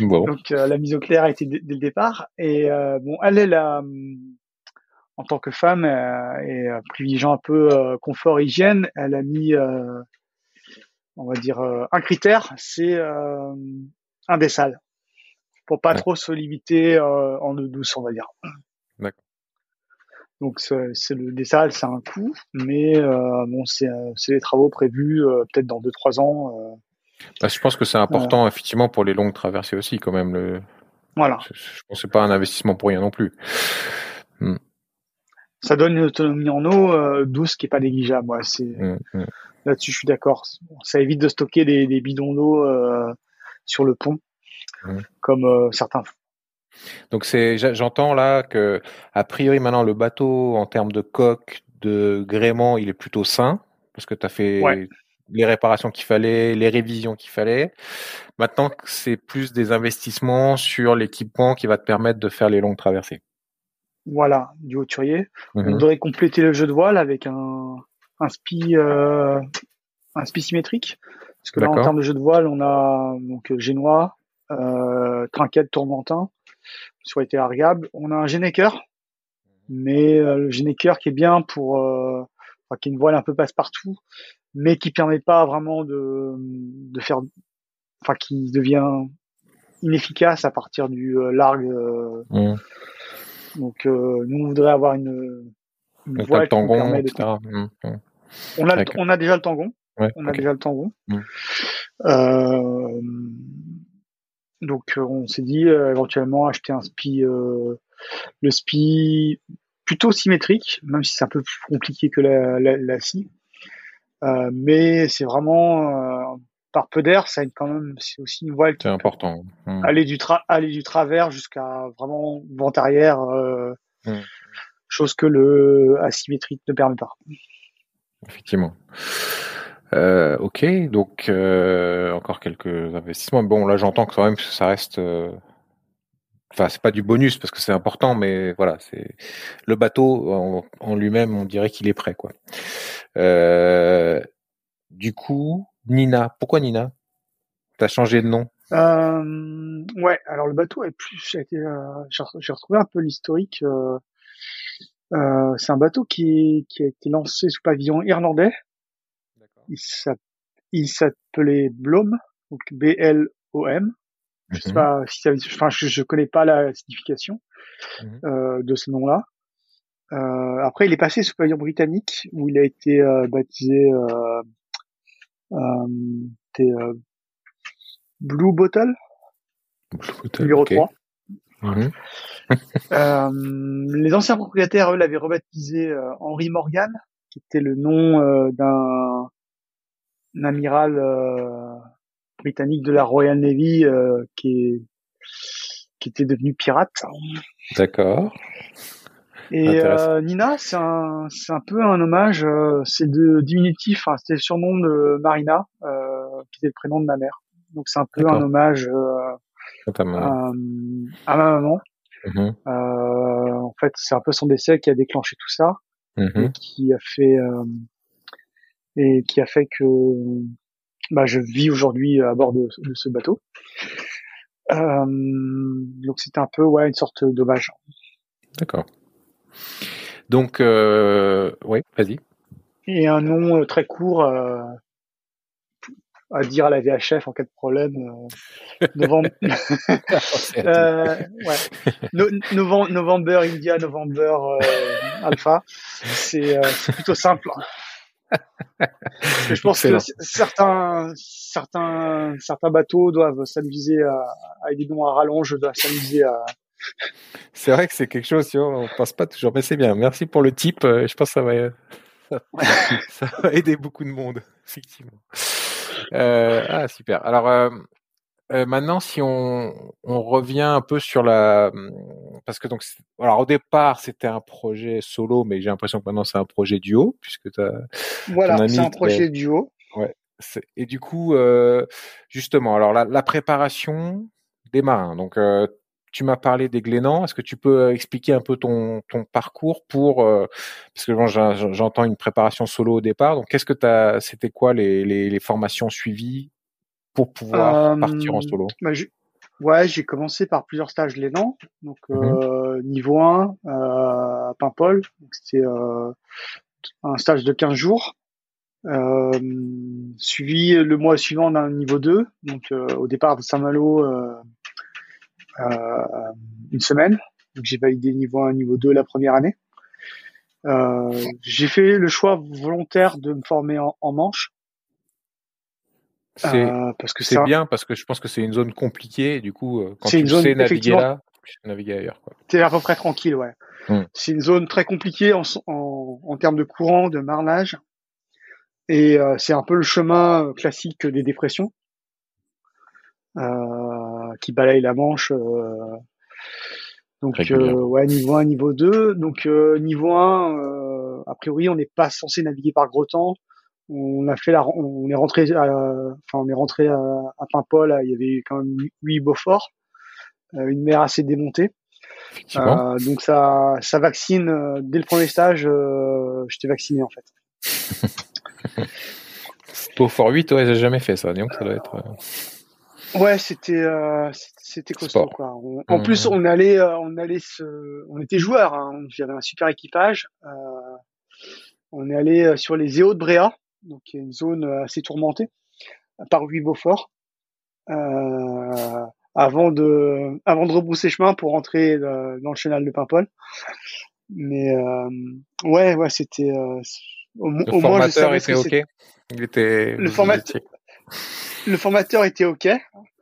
Bon. Donc euh, la mise au clair a été dès, le départ. Et euh, bon, elle, a, hum, en tant que femme euh, et privilégiant un peu confort, hygiène, elle a mis, on va dire, euh, un critère, c'est euh, un dessal, pour pas Ouais. trop se limiter euh, en eau douce, on va dire. D'accord. Donc c'est le dessal, c'est un coût, mais bon, c'est des travaux prévus peut-être dans deux trois ans. Bah, je pense que c'est important effectivement pour les longues traversées aussi quand même. Le... voilà. Je je pense que c'est pas un investissement pour rien non plus. Ça donne une autonomie en eau euh, douce qui est pas négligeable. Ouais, c'est Mhm. Mhm. Là-dessus, je suis d'accord. Ça évite de stocker des, des bidons d'eau euh, sur le pont, Mhm. comme euh, certains font. Donc c'est, j'entends là que a priori maintenant le bateau en termes de coque, de gréement, il est plutôt sain parce que tu as fait Ouais. les réparations qu'il fallait, les révisions qu'il fallait. Maintenant c'est plus des investissements sur l'équipement qui va te permettre de faire les longues traversées. Voilà, du hauturier. On Mhm. voudrait compléter le jeu de voile avec un, un spi, euh, un spi symétrique. Parce que là, en termes de jeu de voile, on a donc génois, euh, trinquette, tourmentin sur les largables. On a un généqueur, mais euh, le généqueur qui est bien pour, euh, enfin, qui est une voile un peu passe-partout, mais qui permet pas vraiment de, de faire, enfin, qui devient inefficace à partir du euh, largue. euh, Mhm. Donc, euh, nous, on voudrait avoir une, une voile le qui permet de etc. Mhm. Mhm. on a, le- on a déjà le tangon. Ouais, On a déjà le tangon. Mm. Euh, donc, euh, on s'est dit euh, éventuellement acheter un spi, euh, le spi plutôt symétrique, même si c'est un peu plus compliqué que la, la, la scie. Euh, mais c'est vraiment euh, par peu d'air, ça aide quand même. C'est aussi une voile qui C'est important. Aller du tra aller du travers jusqu'à vraiment vent arrière, euh, chose que le asymétrique ne permet pas. Effectivement. Euh, ok, donc euh, encore quelques investissements. Bon, là j'entends que quand même ça reste. euh, Enfin, c'est pas du bonus parce que c'est important, mais voilà, c'est le bateau en, en lui-même, on dirait qu'il est prêt, quoi. Euh, du coup, Nina, pourquoi Nina? T'as changé de nom? Euh, ouais, alors le bateau est plus, euh, j'ai retrouvé un peu l'historique. Euh, euh, c'est un bateau qui, qui a été lancé sous pavillon irlandais. Il s'app- il s'appelait Blom, donc B-L-O-M. Je sais Mhm. pas si ça, enfin, je, je connais pas la signification Mhm. euh, de ce nom-là. Euh, après, il est passé sous pavillon britannique où il a été euh, euh, euh, Blue Bottle, numéro 3. Mhm. les anciens propriétaires, eux, l'avaient rebaptisé Henry Morgan, qui était le nom d'un amiral britannique de la Royal Navy qui est qui était devenu pirate. D'accord. Et euh, Nina, c'est un, c'est un peu un hommage. Euh, c'est de diminutif. Hein, c'était le surnom de Marina, euh, qui était le prénom de ma mère. Donc c'est un peu un hommage à, ma maman. Mm-hmm. en fait, c'est un peu son décès qui a déclenché tout ça mm-hmm. et qui a fait et qui a fait que bah, je vis aujourd'hui à bord de, de ce bateau. donc c'était un peu ouais une sorte d'hommage. D'accord. Donc, euh, oui, vas-y. Et un nom euh, très court euh, à dire à la VHF en cas de problème. novembre... November India, November Alpha. C'est plutôt simple. je pense que certains, certains, certains bateaux doivent s'amuser à, avec des noms à rallonge, doivent s'amuser à, c'est vrai que c'est quelque chose, on pense pas toujours, mais c'est bien. Merci pour le tip. Euh, je pense que ça va, ça, va aider beaucoup de monde, effectivement. Euh, ah, super. Alors, euh, maintenant, si on, on, revient un peu sur la, parce que donc, alors au départ, c'était un projet solo, mais j'ai l'impression que maintenant c'est un projet duo, puisque tu as. Voilà, c'est un projet duo. Ouais. Et du coup, justement, alors la, la préparation des marins. Donc, tu m'as parlé des Glénans. Est-ce que tu peux euh, expliquer un peu ton, ton parcours pour euh, parce que j'entends une préparation solo au départ. Donc qu'est-ce que tu c'était quoi les, les, les, formations suivies pour pouvoir partir en euh, solo? bah, Ouais, j'ai commencé par plusieurs stages Glénans. Donc mmh niveau 1 à Paimpol, c'était un stage de 15 jours. suivi le mois suivant d'un niveau 2, donc au départ de Saint-Malo euh, une semaine. Donc j'ai validé niveau 1, niveau 2 la première année. Euh, j'ai fait le choix volontaire de me former en, en manche. C'est euh, parce que c'est bien parce que je pense que c'est une zone compliquée. Du coup, euh, quand tu une zone, sais naviguer là, tu sais naviguer ailleurs. T'es à peu près tranquille, ouais. Hmm. C'est une zone très compliquée en, en, en, termes de courant, de marnage, et euh, c'est un peu le chemin classique des dépressions. Euh, qui balaye la Manche. Euh, donc ouais, niveau 1, niveau 2. Donc niveau 1, a priori, on n'est pas censé naviguer par gros temps on a fait la, on est rentré, enfin on est rentré à, à Paimpol, il y avait quand même huit Beaufort, une mer assez démontée. Euh, donc ça, ça vaccine dès le premier stage, euh, j'étais vacciné en fait. Beaufort 8, ouais, j'ai jamais fait ça, donc ça doit être. Ouais, c'était euh, c'était costaud quoi. en plus, on allait euh, on allait se, on était joueurs. Hein. J'avais un super équipage. Euh, on est allé euh, sur les éaux de Bréa, donc il y a une zone assez tourmentée par Louis Beaufort. avant de avant de rebrousser chemin pour rentrer dans le chenal de Paimpol. Mais ouais ouais c'était au, au moins je était ok? Il était le formateur le formateur était ok.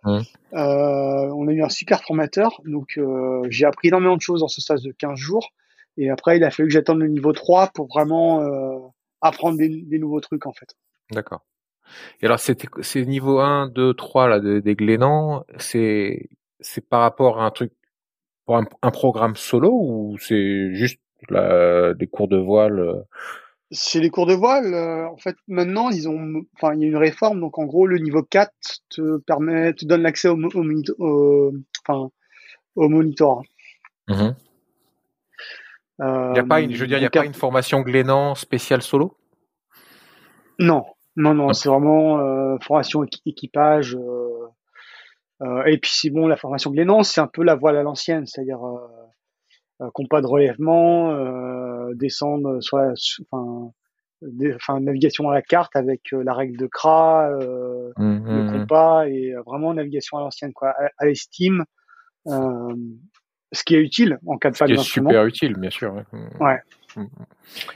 Mmh. Euh, on a eu un super formateur, donc euh, j'ai appris énormément de choses dans ce stage de 15 jours. Et après, il a fallu que j'attende le niveau 3 pour vraiment euh, apprendre des, nouveaux trucs en fait. D'accord. Et alors, c'est niveau 1, 2, 3 là, des Glénans, c'est c'est par rapport à un truc, pour un, un programme solo ou c'est juste la, des cours de voile c'est les cours de voile. Euh, en fait, maintenant, ils ont, enfin, il y a une réforme. Donc, en gros, le niveau 4 te permet, te donne l'accès au, au, enfin, au monitor. Mhm. Euh, y a pas une, je veux dire, il n'y a pas une formation Glénan spéciale solo? Non, non, non, c'est vraiment euh, formation équipage. Euh, euh, et puis, c'est bon, la formation Glénan, c'est un peu la voile à l'ancienne, c'est-à-dire compas de relèvement, descendre sur la, enfin, enfin, navigation à la carte avec euh, la règle de CRA, euh, mmh, le mmh. compas et euh, vraiment navigation à l'ancienne, quoi, à, l'estime. ce qui est utile en cas de panne d'instrument. super utile, bien sûr. Ouais. Mm.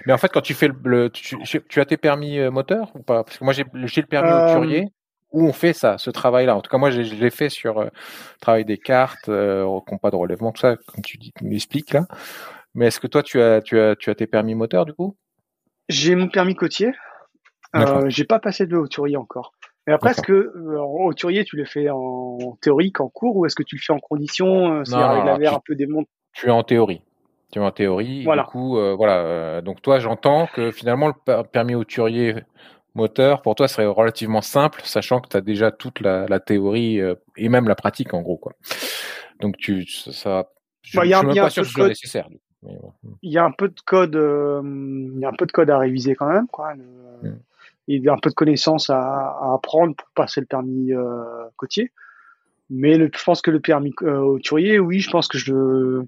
Mais en fait, quand tu fais le, tu, as tes permis euh, moteur ou pas? Parce que moi, j'ai le permis euh... auturier où on fait ça, ce travail-là. En tout cas, moi, je l'ai fait sur euh, travail des cartes, euh, compas de relèvement, tout ça, comme tu, dis, tu m'expliques là. Mais est-ce que toi, tu as, tu as, tu as tes permis moteur du coup? J'ai mon permis côtier. Euh, j'ai pas passé de hauturier encore. Mais après, est-ce que euh, hauturier, tu le fais en théorique, en cours, ou est-ce que tu le fais en condition, c'est-à-dire avec la mer un peu démonte Tu es en théorie. Tu es en théorie. Voilà. Du coup, euh, voilà. Euh, donc toi, j'entends que finalement, le permis hauturier moteur, pour toi, serait relativement simple, sachant que tu as déjà toute la, la théorie et même la pratique, en gros, quoi. Donc tu, ça, je, bah, suis même pas sûr que ce soit nécessaire. Il y a un peu de code, il y a un peu de code à réviser quand même, quoi. Le, mm il y a un peu de connaissances à, à apprendre pour passer le permis euh, côtier. Mais le, je pense que le permis euh, hauturier, oui, je pense que je,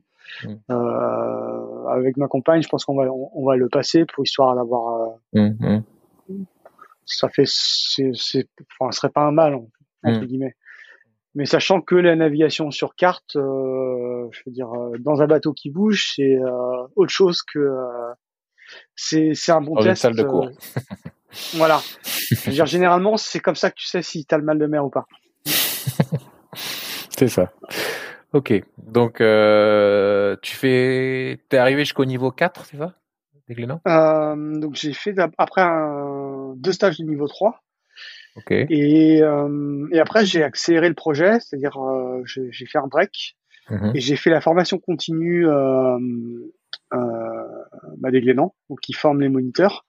mm. euh, avec ma compagne, je pense qu'on va, on, va le passer pour histoire d'avoir. Euh, mm, mm. Ça fait, c'est, enfin, ce serait pas un mal entre guillemets. Mais sachant que la navigation sur carte, euh, je veux dire, euh, dans un bateau qui bouge, c'est autre chose que c'est, c'est un bon dans test. Une salle de cours. Voilà. dire, généralement, c'est comme ça que tu sais si tu as le mal de mer ou pas. c'est ça. Ok. Donc, euh, tu fais. T'es arrivé jusqu'au niveau 4, c'est ça? Euh, Donc, j'ai fait après un... deux stages de niveau 3. Ok. Et, euh, et après, j'ai accéléré le projet, c'est-à-dire euh, j'ai fait un break mhm. et j'ai fait la formation continue euh, bah, des Glénans, donc qui forment les moniteurs.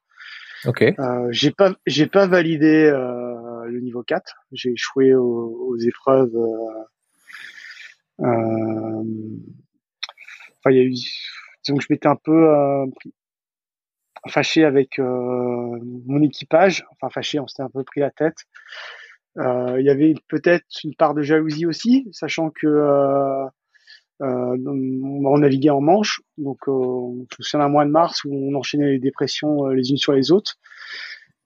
J'ai pas, j'ai pas validé le niveau 4. J'ai échoué aux, aux épreuves. Enfin, il y a eu. Donc, je m'étais un peu euh, fâché avec euh, mon équipage. Enfin, fâché, on s'était un peu pris la tête. Il y avait peut-être une part de jalousie aussi, sachant que euh, on naviguait en Manche, donc euh, me souviens d'un mois de mars où on enchaînait les dépressions euh, les unes sur les autres,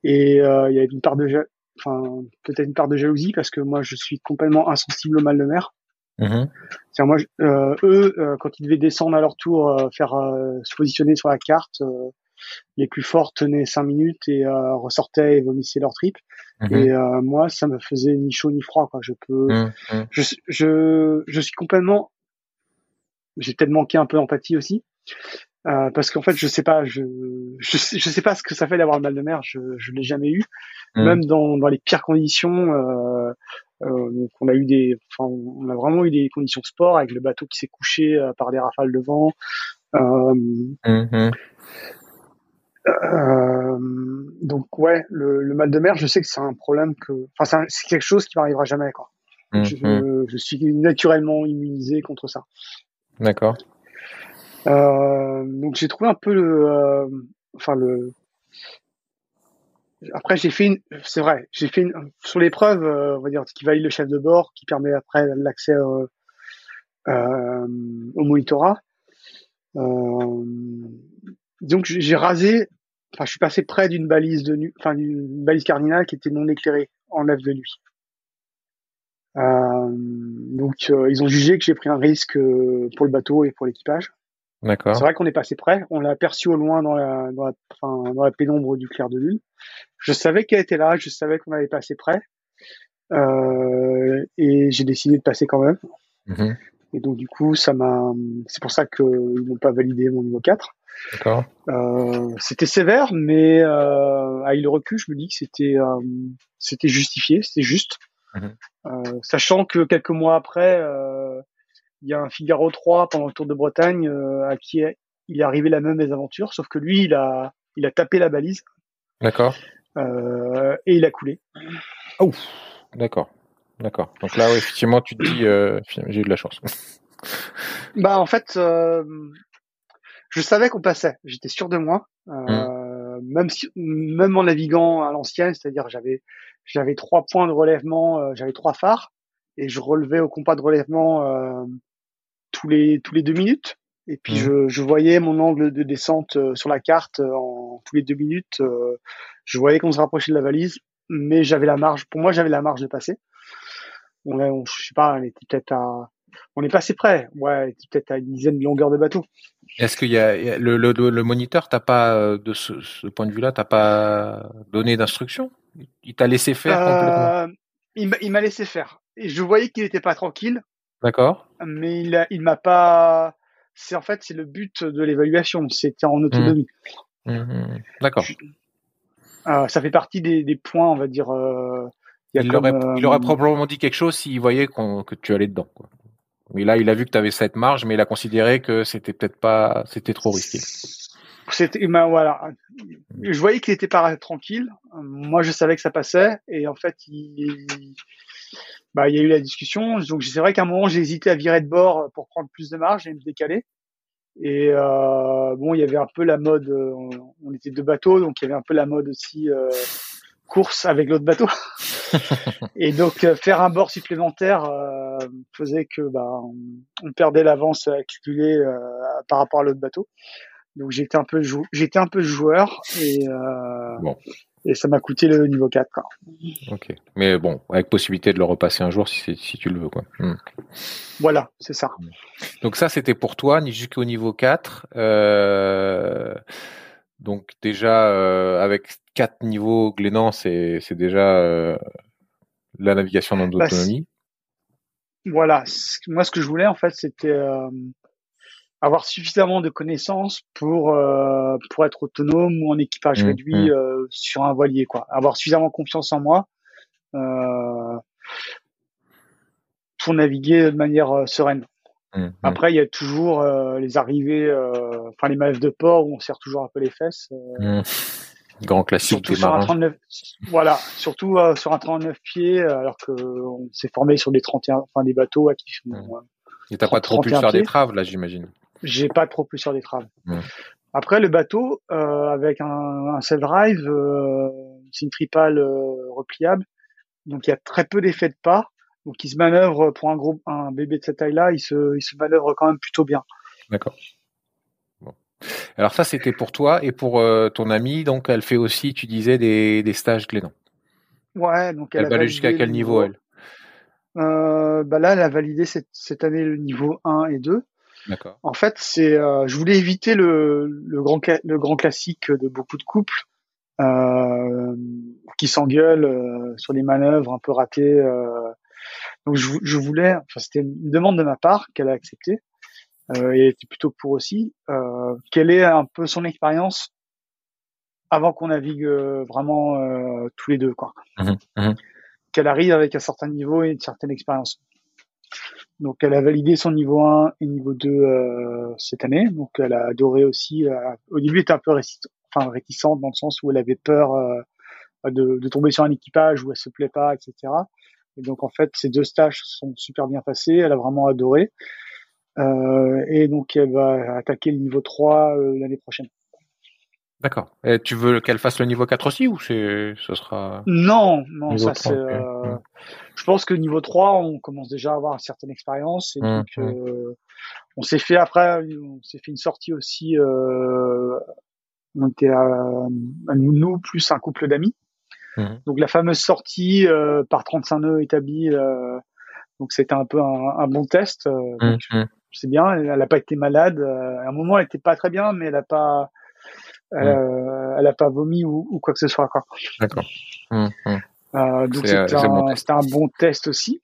et euh, il y avait une part de, enfin peut-être une part de jalousie parce que moi je suis complètement insensible au mal de mer. Mmh. moi, euh, eux, quand ils devaient descendre à leur tour, faire se positionner sur la carte, les plus forts tenaient cinq minutes et ressortaient et vomissaient leur trip. Mmh. Et moi, ça me faisait ni chaud ni froid. Quoi. Je peux, mmh. je, je, je suis complètement j'ai peut-être manqué un peu d'empathie aussi. Euh, parce qu'en fait, je sais pas, je, je, je, sais pas ce que ça fait d'avoir le mal de mer. Je, je l'ai jamais eu, mmh. même dans, dans les pires conditions. Euh, euh, donc on a eu des, enfin, on a vraiment eu des conditions sport avec le bateau qui s'est couché euh, par des rafales de vent. Euh, mmh. Euh, donc ouais, le, le, mal de mer, je sais que c'est un problème que, enfin, c'est quelque chose qui m'arrivera jamais quoi. Mmh. Je, je, suis naturellement immunisé contre ça. D'accord. Euh, donc j'ai trouvé un peu le, euh, enfin le. Après j'ai fait une, c'est vrai, j'ai fait une, sur l'épreuve, on va dire, qui valide le chef de bord, qui permet après l'accès au monitorat. Donc j'ai rasé, enfin je suis passé près d'une balise de nuit, enfin d'une balise cardinale qui était non éclairée en lève de nuit. Euh, donc euh, ils ont jugé que j'ai pris un risque euh, pour le bateau et pour l'équipage. D'accord. C'est vrai qu'on est passé près. On l'a aperçu au loin dans la, dans la, enfin, dans la pénombre du clair de lune. Je savais qu'elle était là. Je savais qu'on allait passer près. Euh, et j'ai décidé de passer quand même. Mmh. Et donc du coup, ça m'a. C'est pour ça qu'ils n'ont pas validé mon niveau 4. Euh, c'était sévère, mais euh, avec le recul, je me dis que c'était c'était justifié, c'était juste. Mmh. Euh, sachant que quelques mois après, euh, il y a un Figaro 3 pendant le Tour de Bretagne euh, à qui il est arrivé la même mésaventure, sauf que lui, il a, il a tapé la balise. D'accord. Euh, et il a coulé. Oh, d'accord, d'accord. Donc là, effectivement, tu te dis, euh, j'ai eu de la chance. bah, en fait, euh, je savais qu'on passait. J'étais sûr de moi, mmh. même si, même en naviguant à l'ancienne, c'est-à-dire j'avais, j'avais trois points de relèvement, euh, j'avais trois phares et je relevais au compas de relèvement euh, tous les tous les deux minutes. Et puis mmh. je, je, voyais mon angle de descente euh, sur la carte en tous les deux minutes. je voyais qu'on se rapprochait de la valise, mais j'avais la marge. Pour moi, j'avais la marge de passer. On, je sais pas, elle était peut-être à on est passé près. Ouais, peut-être à une dizaine de longueurs de bateau. Est-ce qu'il y a le, le, le moniteur, t'as pas euh, de ce, ce, point de vue-là, t'as pas donné d'instruction? Il t'a laissé faire euh, complètement? Il m'a laissé faire. Et je voyais qu'il n'était pas tranquille. D'accord. Mais il m'a pas. C'est en fait c'est le but de l'évaluation. C'était en autonomie. Mmh. Mmh. D'accord. Euh, ça fait partie des, des, points, on va dire. Euh, il, aurait, il, aurait, probablement dit quelque chose s'il voyait que tu allais dedans. Quoi. Mais là, il a vu que tu avais cette marge, mais il a considéré que c'était peut-être pas, c'était trop risqué. C'était, ben voilà. Je voyais qu'il était pas tranquille. Moi, je savais que ça passait, et en fait, il, bah, il y a eu la discussion. Donc, c'est vrai qu'à un moment, j'ai hésité à virer de bord pour prendre plus de marge et me décaler. Et euh, bon, il y avait un peu la mode. On était deux bateaux, donc il y avait un peu la mode aussi. Euh, course avec l'autre bateau. et donc euh, faire un bord supplémentaire euh, faisait que bah, on, perdait l'avance accumulée euh, par rapport à l'autre bateau. Donc j'étais un peu j'étais un peu joueur et bon. et ça m'a coûté le niveau 4 quoi. OK. Mais bon, avec possibilité de le repasser un jour si si tu le veux quoi. Hmm. Voilà, c'est ça. Donc ça c'était pour toi ni jusqu'au niveau 4 euh donc déjà euh, avec quatre niveaux Glénan, c'est c'est déjà euh, la navigation dans bah, d'autonomie. voilà, moi ce que je voulais en fait, c'était euh, avoir suffisamment de connaissances pour pour être autonome ou en équipage mmh, réduit mmh. sur un voilier quoi. Avoir suffisamment confiance en moi pour naviguer de manière sereine. Mmh, mmh. Après, il y a toujours euh, les arrivées, euh, enfin les manœuvres de port où on serre toujours un peu les fesses. Euh, mmh. Grand classique des marins. 39, voilà, surtout sur un 39 pieds, alors que on s'est formé sur des 31, enfin des bateaux à qui font. Et t'as pas trop pu faire des traves là, j'imagine. J'ai pas trop pu faire des traves. Après, le bateau avec un, un self-drive, c'est une tripale repliable, donc il y a très peu d'effets de pas. Donc il se manœuvre pour un gros, un bébé de cette taille-là, il se, il se manœuvre quand même plutôt bien. D'accord. Bon. Alors ça c'était pour toi et pour euh, ton amie, donc elle fait aussi, tu disais des, des stages Glénan. Ouais, donc elle, elle va aller jusqu'à quel niveau, elle? Euh, bah là, elle a validé cette, cette année le niveau 1 et 2. D'accord. En fait, c'est, euh, je voulais éviter le, le grand, le grand classique de beaucoup de couples qui s'engueulent sur des manœuvres un peu ratées. Euh, donc je, je voulais, enfin c'était une demande de ma part qu'elle a acceptée, euh, et elle était plutôt pour aussi, euh, quelle est un peu son expérience avant qu'on navigue euh, vraiment euh, tous les deux, quoi. Mmh mmh qu'elle arrive avec un certain niveau et une certaine expérience. Donc elle a validé son niveau 1 et niveau 2 euh, cette année, donc elle a adoré aussi. Euh, au début, elle était un peu réticente, enfin, réticente dans le sens où elle avait peur de, de, tomber sur un équipage où elle se plaît pas, etc. Et donc en fait, ces deux stages sont super bien passés. Elle a vraiment adoré. Euh, et donc elle va attaquer le niveau 3 euh, l'année prochaine. D'accord. Et tu veux qu'elle fasse le niveau 4 aussi ou c'est ce sera Non, non, ça c'est euh, je pense que niveau 3, on commence déjà à avoir une certaine expérience et mmh, donc mmh. Euh, on s'est fait après on s'est fait une sortie aussi euh, on était à, à nous plus un couple d'amis Mhm. Donc la fameuse sortie euh, par 35 nœuds établis, euh, donc c'était un peu un, bon test. Euh, mhm. C'est bien, elle n'a pas été malade. à un moment, elle était pas très bien, mais elle a pas, elle a pas vomi ou, quoi que ce soit. D'accord. donc c'était un, un, bon test aussi.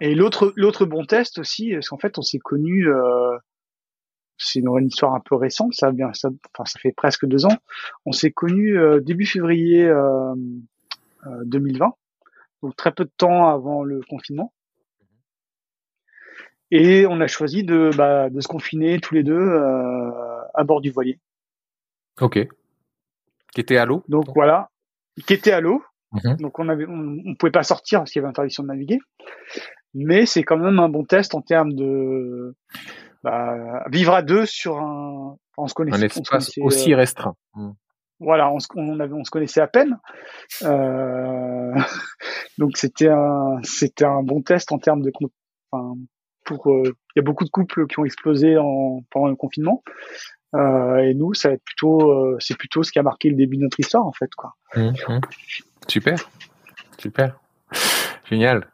Et l'autre l'autre bon test aussi, parce qu'en fait on s'est connus c'est une, histoire un peu récente, ça, bien, ça, enfin, ça fait presque deux ans. On s'est connus euh, début février euh, 2020, euh, donc très peu de temps avant le confinement. Et on a choisi de, bah, de se confiner tous les deux euh, à bord du voilier. Ok. Qui était à l'eau. Donc voilà, qui était à l'eau. Mhm. Donc on avait, on, on, pouvait pas sortir parce qu'il y avait interdiction de naviguer. Mais c'est quand même un bon test en termes de bah, vivre à deux sur un, on se connaissait, un espace aussi euh, restreint. Mm. Voilà, on se, on, avait, on se connaissait à peine, euh, donc c'était un, c'était un bon test en termes de, enfin, pour, euh, il y a beaucoup de couples qui ont explosé en, pendant le confinement, euh, et nous, ça va être plutôt, euh, c'est plutôt ce qui a marqué le début de notre histoire en fait, quoi. Mmh, mmh. Super, super, génial.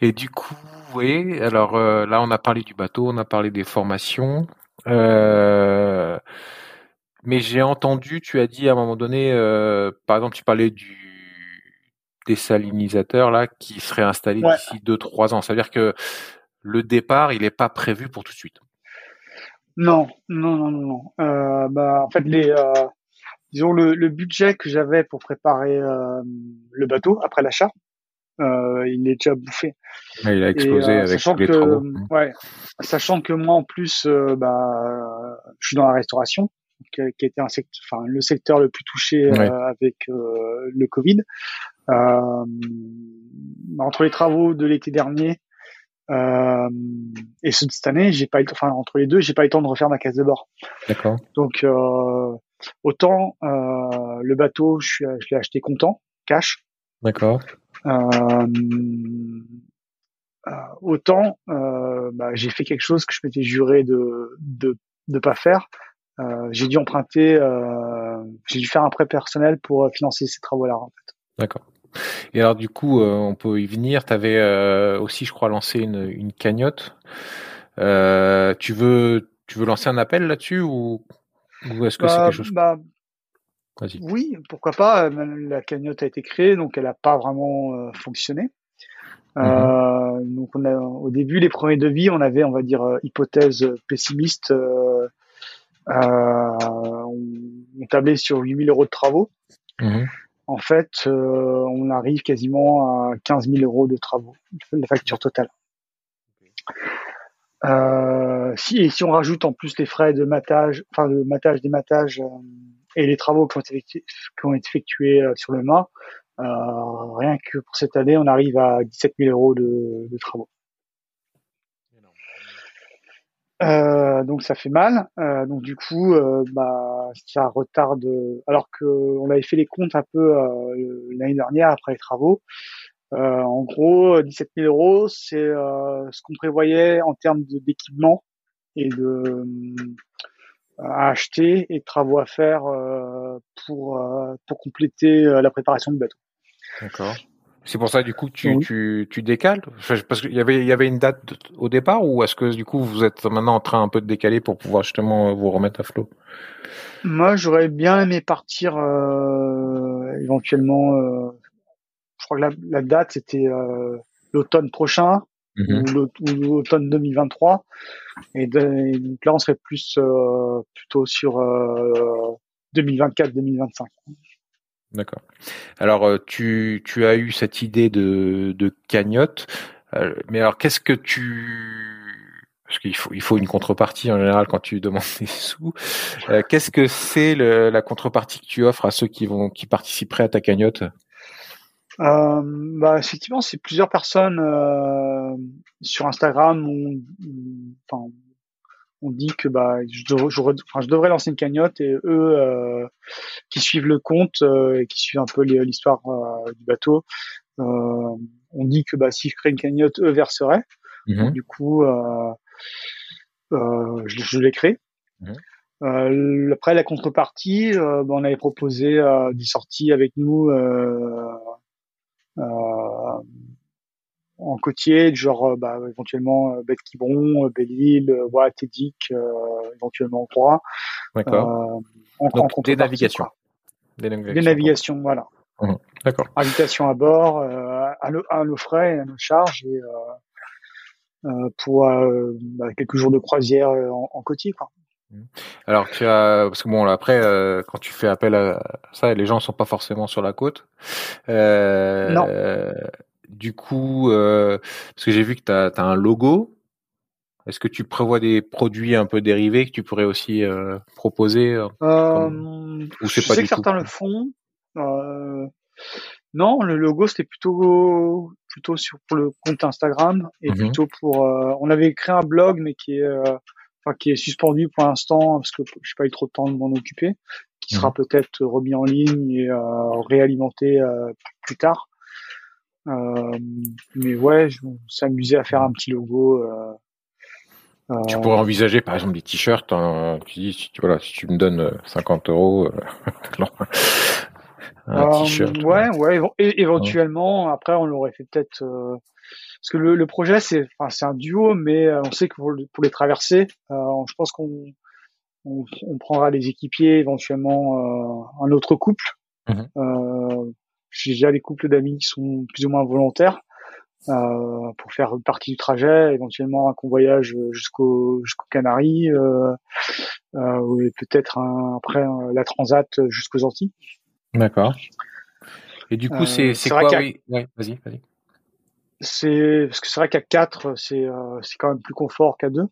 Et du coup, retrouver. Alors là, on a parlé du bateau, on a parlé des formations. mais j'ai entendu, tu as dit à un moment donné, par exemple, tu parlais du désalinisateur là qui serait installé d'ici 2-3 ans. C'est-à-dire que le départ, il n'est pas prévu pour tout de suite. Non, non, non, non. Euh, bah, en fait, les, euh, disons le, le, budget que j'avais pour préparer euh, le bateau après l'achat, euh, il est déjà bouffé. il a explosé avec sachant les que, Ouais, sachant que moi en plus, bah, je suis dans la restauration, qui, a, été un secteur, enfin le secteur le plus touché avec le Covid. entre les travaux de l'été dernier euh, et cette année, j'ai pas eu, enfin entre les deux, j'ai pas eu le temps de refaire ma case de bord. D'accord. Donc euh, autant euh, le bateau, je, je l'ai acheté content, cash. D'accord. Euh, euh, autant euh, bah, j'ai fait quelque chose que je m'étais juré de de de pas faire. j'ai dû emprunter, j'ai dû faire un prêt personnel pour financer ces travaux-là en fait. D'accord. Et alors du coup, euh, on peut y venir. Tu avais euh, aussi, je crois, lancé une, une cagnotte. Euh, tu veux, tu veux lancer un appel là-dessus ou, ou est-ce que c'est bah, quelque chose bah, Oui, pourquoi pas. La cagnotte a été créée, donc elle n'a pas vraiment fonctionné. Mm-hmm. donc on a, au début, les premiers devis, on avait, on va dire, hypothèse pessimiste. on, tablait sur 8000 euros de travaux. Mm-hmm en fait, euh, on arrive quasiment à 15 000 euros de travaux, la facture totale. Euh, si, et si on rajoute en plus les frais de matage, enfin de matage, des matages euh, et les travaux qui ont été, qui ont été effectués sur le mât, rien que pour cette année, on arrive à 17 000 euros de, travaux. Euh, donc ça fait mal. Euh, donc du coup, euh, bah, ça retarde. Alors que on avait fait les comptes un peu euh, l'année dernière après les travaux. en gros, 17 000 euros, c'est ce qu'on prévoyait en termes d'équipement et de à acheter et travaux à faire pour pour compléter la préparation du bateau. D'accord. C'est pour ça du coup tu, tu, tu décales? Parce qu'il y avait il y avait une date au départ ou est-ce que du coup vous êtes maintenant en train un peu de décaler pour pouvoir justement vous remettre à flot? Moi j'aurais bien aimé partir euh, éventuellement euh, je crois que la, la date c'était euh, l'automne prochain mhm. ou l'automne 2023 et, donc là on serait plus euh, plutôt sur 2024-2025. D'accord. Alors, euh, tu, tu as eu cette idée de, de cagnotte, euh, mais alors qu'est-ce que tu... Parce qu'il faut, il faut une contrepartie en général quand tu demandes des sous. Euh, qu'est-ce que c'est la contrepartie que tu offres à ceux qui vont qui participeraient à ta cagnotte? Euh, bah, effectivement, c'est plusieurs personnes sur Instagram ont, enfin, on dit que bah je, je, devrais lancer une cagnotte et eux euh, qui suivent le compte euh, et qui suivent un peu l'histoire euh, du bateau, on dit que bah si je crée une cagnotte, eux verseraient. Mhm. Du coup, je, je l'ai créé. Mhm. après la contrepartie, bah, on avait proposé des sorties avec nous en côtier, genre euh, bah, éventuellement euh, Bête Quiberon, euh, Belle-Île, voilà, Tédic, éventuellement Croix. D'accord. En, Donc, des navigations. Des navigations. voilà. Mmh. D'accord. Invitation à bord, à, nos, frais, à nos charges et pour bah, quelques jours de croisière en, en côtier. Quoi. Mmh. Alors tu as parce que bon après quand tu fais appel à ça les gens sont pas forcément sur la côte. Euh, non. Du coup, euh, parce que j'ai vu que tu as, un logo. Est-ce que tu prévois des produits un peu dérivés que tu pourrais aussi euh, proposer euh, euh Je sais que certains le font. non, le logo c'était plutôt plutôt sur pour le compte Instagram et mmh plutôt pour. on avait créé un blog mais qui est enfin qui est suspendu pour l'instant parce que je n'ai pas eu trop de temps de m'en occuper, qui sera mmh peut-être remis en ligne et réalimenté plus tard. Euh, mais ouais, je s'amuser à faire un petit logo. Euh, tu pourrais envisager par exemple des t-shirts. Hein, tu dis si tu, voilà, si tu me donnes 50 euros, un t-shirt. Ouais, ouais, éventuellement. Après, on l'aurait fait peut-être parce que le, projet c'est enfin, c'est un duo, mais on sait que pour, pour les traverser, je pense qu'on on, prendra des équipiers, éventuellement un autre couple. Mmh j'ai déjà des couples d'amis qui sont plus ou moins volontaires. Euh, pour faire une partie du trajet, éventuellement un convoyage jusqu'au jusqu'aux Canaries, euh, euh, et peut-être après la transat jusqu'aux Antilles. D'accord. Et du coup, c'est c'est quoi oui? vas-y, vas-y. C'est parce que c'est vrai qu'à 4, c'est c'est quand même plus confort qu'à 2.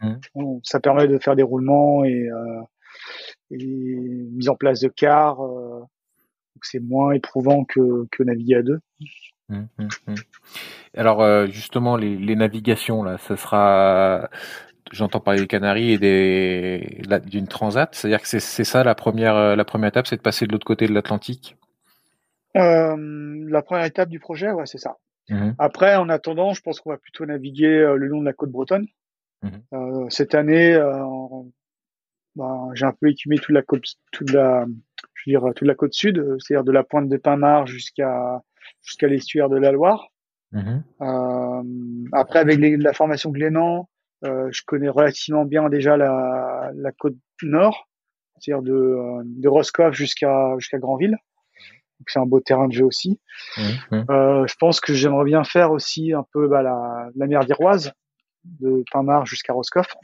Mmh. ça permet de faire des roulements et, et mise en place de cars. donc c'est moins éprouvant que, que naviguer à deux. Mmh, alors euh, justement les, les, navigations là, ça sera, j'entends parler des Canaries et des d'une transat, c'est-à-dire que c'est ça la première euh, la première étape, c'est de passer de l'autre côté de l'Atlantique? Euh, la première étape du projet, ouais, c'est ça. Mmh Après, en attendant, je pense qu'on va plutôt naviguer le long de la côte bretonne. Mmh cette année, ben, j'ai un peu écumé toute la côte, toute la, je veux dire, toute la côte sud, c'est-à-dire de la pointe de Pinmar jusqu'à jusqu'à l'estuaire de la Loire. Mhm. Euh, après, avec la formation Glénan, euh, je connais relativement bien déjà la, la côte nord, c'est-à-dire de, euh, de Roscoff jusqu'à jusqu'à Granville. C'est un beau terrain de jeu aussi. Mhm. Euh, je pense que j'aimerais bien faire aussi un peu bah, la, la mer d'Iroise, de Pinmar jusqu'à Roscoff.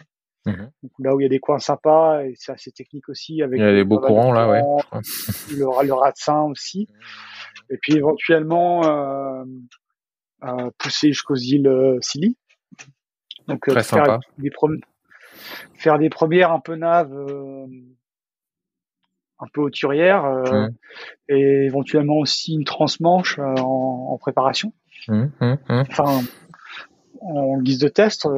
Mhm. là où il y a des coins sympas et c'est assez technique aussi. Avec il y a des beaux courants là, ouais. Le, le Ratsin aussi. Et puis éventuellement euh, euh, pousser jusqu'aux îles euh, Scilly. Donc Très faire, sympa. Des faire des premières un peu naves, un peu hauturières, mmh. et éventuellement aussi une transmanche en, en, préparation. Mmh, mmh, enfin, en guise de test.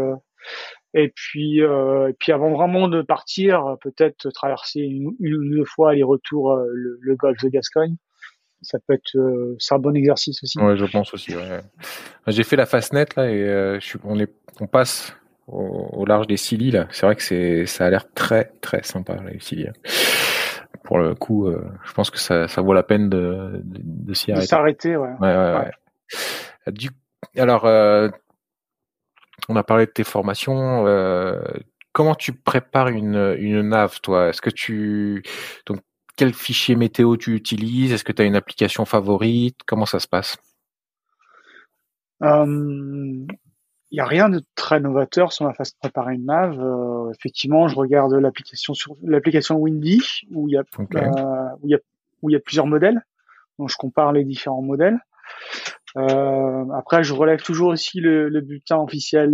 Et puis, euh, et puis avant vraiment de partir, peut-être traverser une, ou deux fois aller-retour le, le, golfe de Gascogne ça peut être euh, c'est un bon exercice aussi. Ouais, je pense aussi. Ouais. J'ai fait la Fastnet là et euh, je suis, on, est, on passe au, large des Scilly là. C'est vrai que c'est ça a l'air très très sympa les Scilly. Hein. Pour le coup, euh, je pense que ça, ça vaut la peine de, de, de s'y arrêter. S'arrêter, ouais. Ouais, ouais, ouais. Du, alors, on a parlé de tes formations. comment tu prépares une, une nave, toi? Est-ce que tu donc quel fichier météo tu utilises? Est-ce que tu as une application favorite? Comment ça se passe? Il euh, n'y a rien de très novateur sur ma façon de préparer une nave. Euh, effectivement, je regarde l'application sur l'application Windy où il y a euh, où il y a où il y a plusieurs modèles. Donc je compare les différents modèles. après, je relève toujours aussi le, bulletin officiel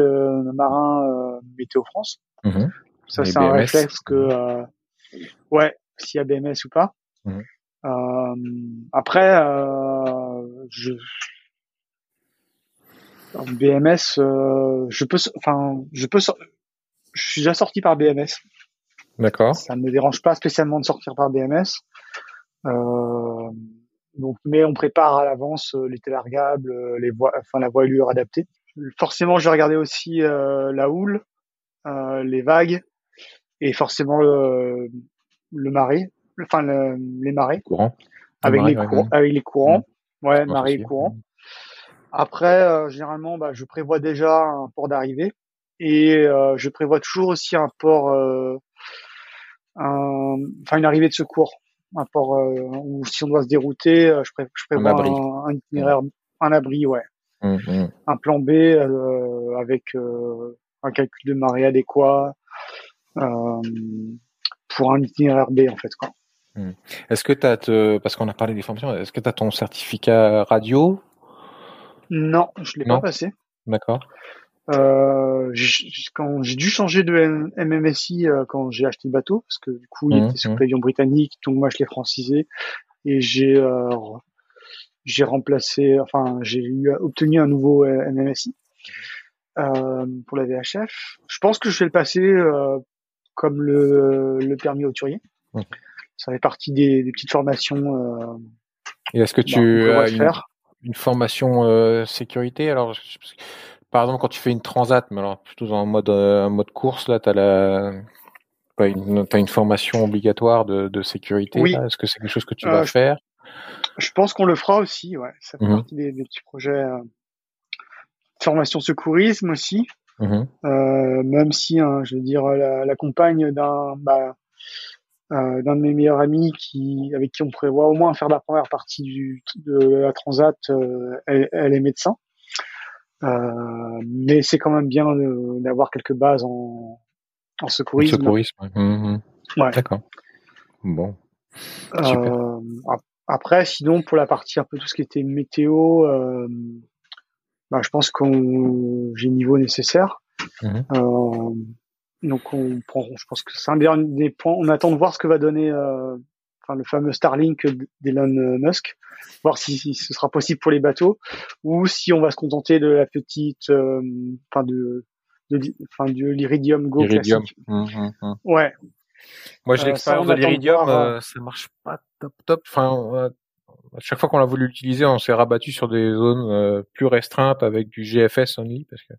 marin Météo France. Mmh ça, c'est un réflexe que ouais, s'il y a BMS ou pas. Mmh. Euh, après, euh, je BMS, euh, je peux, enfin, je peux, je suis déjà sorti par BMS. D'accord. Ça ne me dérange pas spécialement de sortir par BMS. Euh, donc, mais on prépare à l'avance euh, les télargables, les voies, enfin la voilure adaptée. Forcément, je vais regarder aussi euh, la houle, les vagues et forcément le, le marais, enfin les marais, courant. avec, les courants, avec les courants, ouais, marais et courants. Après, euh, généralement, bah, je prévois déjà un port d'arrivée et euh, je prévois toujours aussi un port, euh, enfin une arrivée de secours, un port où si on doit se dérouter, je, prévois un, itinéraire, un abri, ouais, mmh, mmh. un plan B avec un calcul de marée adéquat pour un itinéraire B en fait quoi. Hmm. Est-ce que tu as parce qu'on a parlé des formations, est-ce que tu as ton certificat radio Non, je l'ai pas passé. D'accord. Euh, quand j'ai dû changer de MMSI euh, quand j'ai acheté le bateau parce que du coup il hmm, était sous hmm. pavillon britannique donc moi je l'ai francisé et j'ai euh, j'ai remplacé enfin j'ai obtenu un nouveau MMSI pour la VHF. Je pense que je vais le passer comme le, le permis auturier. Ça fait partie des, des petites formations. Euh, Et est-ce que tu bah, as une, une, formation euh, sécurité Alors, par exemple, quand tu fais une transat, mais alors plutôt en mode, euh, mode course, là, tu as la. As une, as une formation obligatoire de, de sécurité. Oui. Est-ce que c'est quelque chose que tu vas faire? Je pense qu'on le fera aussi, ouais. Ça fait mmh partie des, des, petits projets formation secourisme aussi. Euh, même si, hein, je veux dire, la, la compagne d'un bah, euh, d'un de mes meilleurs amis qui avec qui on prévoit au moins faire la première partie du, de la transat, euh, elle, elle, est médecin. Euh, mais c'est quand même bien d'avoir quelques bases en, en secourisme. Secourisme. Mhm. Ouais. D'accord. Bon. Euh, après, sinon pour la partie un peu tout ce qui était météo, euh, bah, je pense qu'on j'ai le niveau nécessaire. Mhm. Donc on prend, je pense que c'est un des points. On attend de voir ce que va donner euh, enfin, le fameux Starlink d'Elon Musk, voir si, si, ce sera possible pour les bateaux ou si on va se contenter de la petite, euh, enfin de, de, enfin du l'Iridium Go Iridium. classique. Mhm, mhm. Ouais. Moi, j'ai Euh, l'expérience de de l'Iridium, voir, euh, ça marche pas top top. Enfin, euh, à chaque fois qu'on a voulu l'utiliser, on s'est rabattu sur des zones euh, plus restreintes avec du GFS only, parce que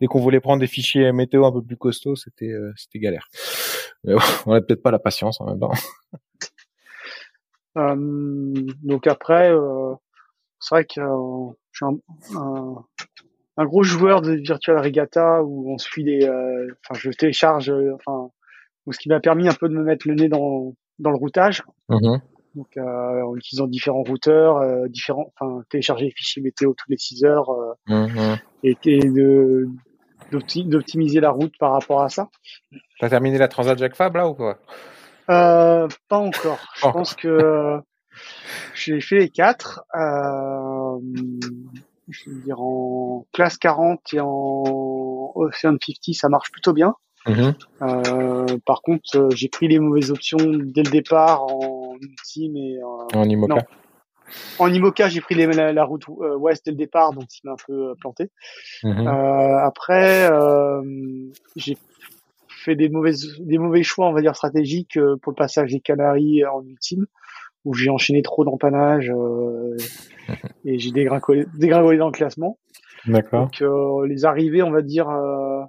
dès qu'on voulait prendre des fichiers météo un peu plus costauds, c'était euh, c'était galère. Mais bon, on a peut-être pas la patience en même temps. Euh, donc après, euh, c'est vrai que euh, je suis un, un, un gros joueur de Virtual Regatta où on suit les, euh, enfin je télécharge, enfin ce qui m'a permis un peu de me mettre le nez dans dans le routage. Mhm. Donc euh, en utilisant différents routeurs, euh, différents, enfin télécharger les fichiers météo toutes les 6 heures euh, Mhm. et, et de d'opti- d'optimiser la route par rapport à ça. T'as terminé la Transat Jacques Fab là ou quoi? Euh, pas encore. Je pense que euh, j'ai fait les quatre. Euh, je veux dire en classe 40 et en Ocean 50, ça marche plutôt bien. Mhm. Euh, par contre, euh, j'ai pris les mauvaises options dès le départ en ultime et euh, En IMOCA. Non. en IMOCA, j'ai pris les- la, la route euh, ouest dès le départ, donc ça m'a un peu euh, planté. Mhm. Euh, après, euh, j'ai fait des mauvaises, des mauvais choix, on va dire stratégiques euh, pour le passage des Canaries en ultime, où j'ai enchaîné trop d'empannage euh, et j'ai dégringolé, dégringolé dans le classement. D'accord. Donc euh, les arrivées, on va dire, euh,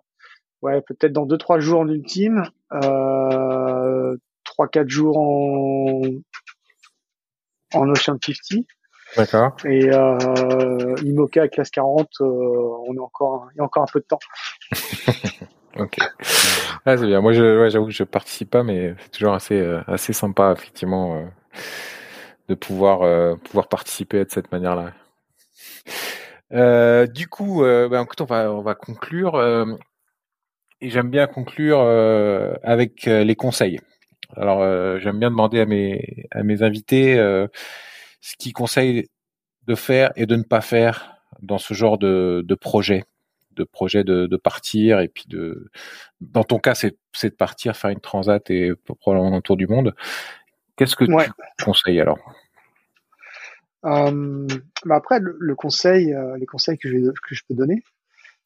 ouais, peut-être dans deux trois jours en ultime, euh, trois quatre jours en en Ocean 50 D'accord. et euh, Imoca classe 40, euh, on est encore, il y a encore un peu de temps. Ok. Ah, c'est bien. Moi, je, ouais, j'avoue que je participe pas, mais c'est toujours assez, euh, assez sympa, effectivement, euh, de pouvoir, euh, pouvoir participer de cette manière-là. Euh, du coup, euh, ben, écoute, on va, on va conclure. euh, et j'aime bien conclure euh, avec euh, les conseils. Alors, euh, j'aime bien demander à mes, à mes invités ce qu'ils conseillent de faire et de ne pas faire dans ce genre de, de projet de projet de, de partir et puis de dans ton cas c'est c'est de partir faire une transat et probablement un tour du monde qu'est-ce que Ouais. tu conseilles alors? Bah après, le, le conseil, les conseils que je, que je peux donner,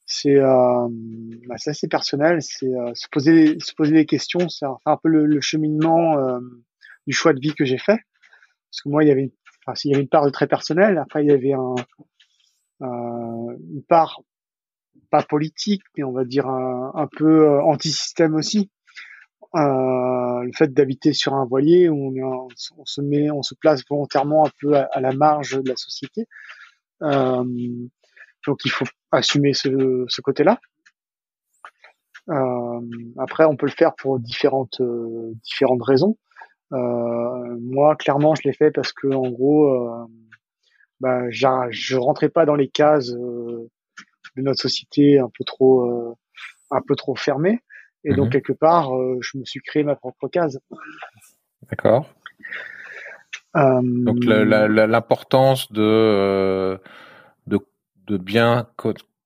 c'est euh, bah, assez personnel, c'est euh, se poser se poser des questions, c'est un, un peu le, le cheminement euh, du choix de vie que j'ai fait. Parce que moi, il y avait, enfin, il y avait une part de très personnel, après il y avait un, euh, une part pas politique, mais on va dire un, un peu euh, anti-système aussi. Euh, le fait d'habiter sur un voilier où on, est on se met, on se place volontairement un peu à, à la marge de la société. Euh, donc il faut assumer ce, ce côté-là. Euh, après, on peut le faire pour différentes euh, différentes raisons. Euh, moi, clairement, je l'ai fait parce que en gros, bah, je rentrais pas dans les cases de notre société un peu trop un peu trop fermée. Et donc Mhm. quelque part, je me suis créé ma propre case. d'accord donc l'importance de, de bien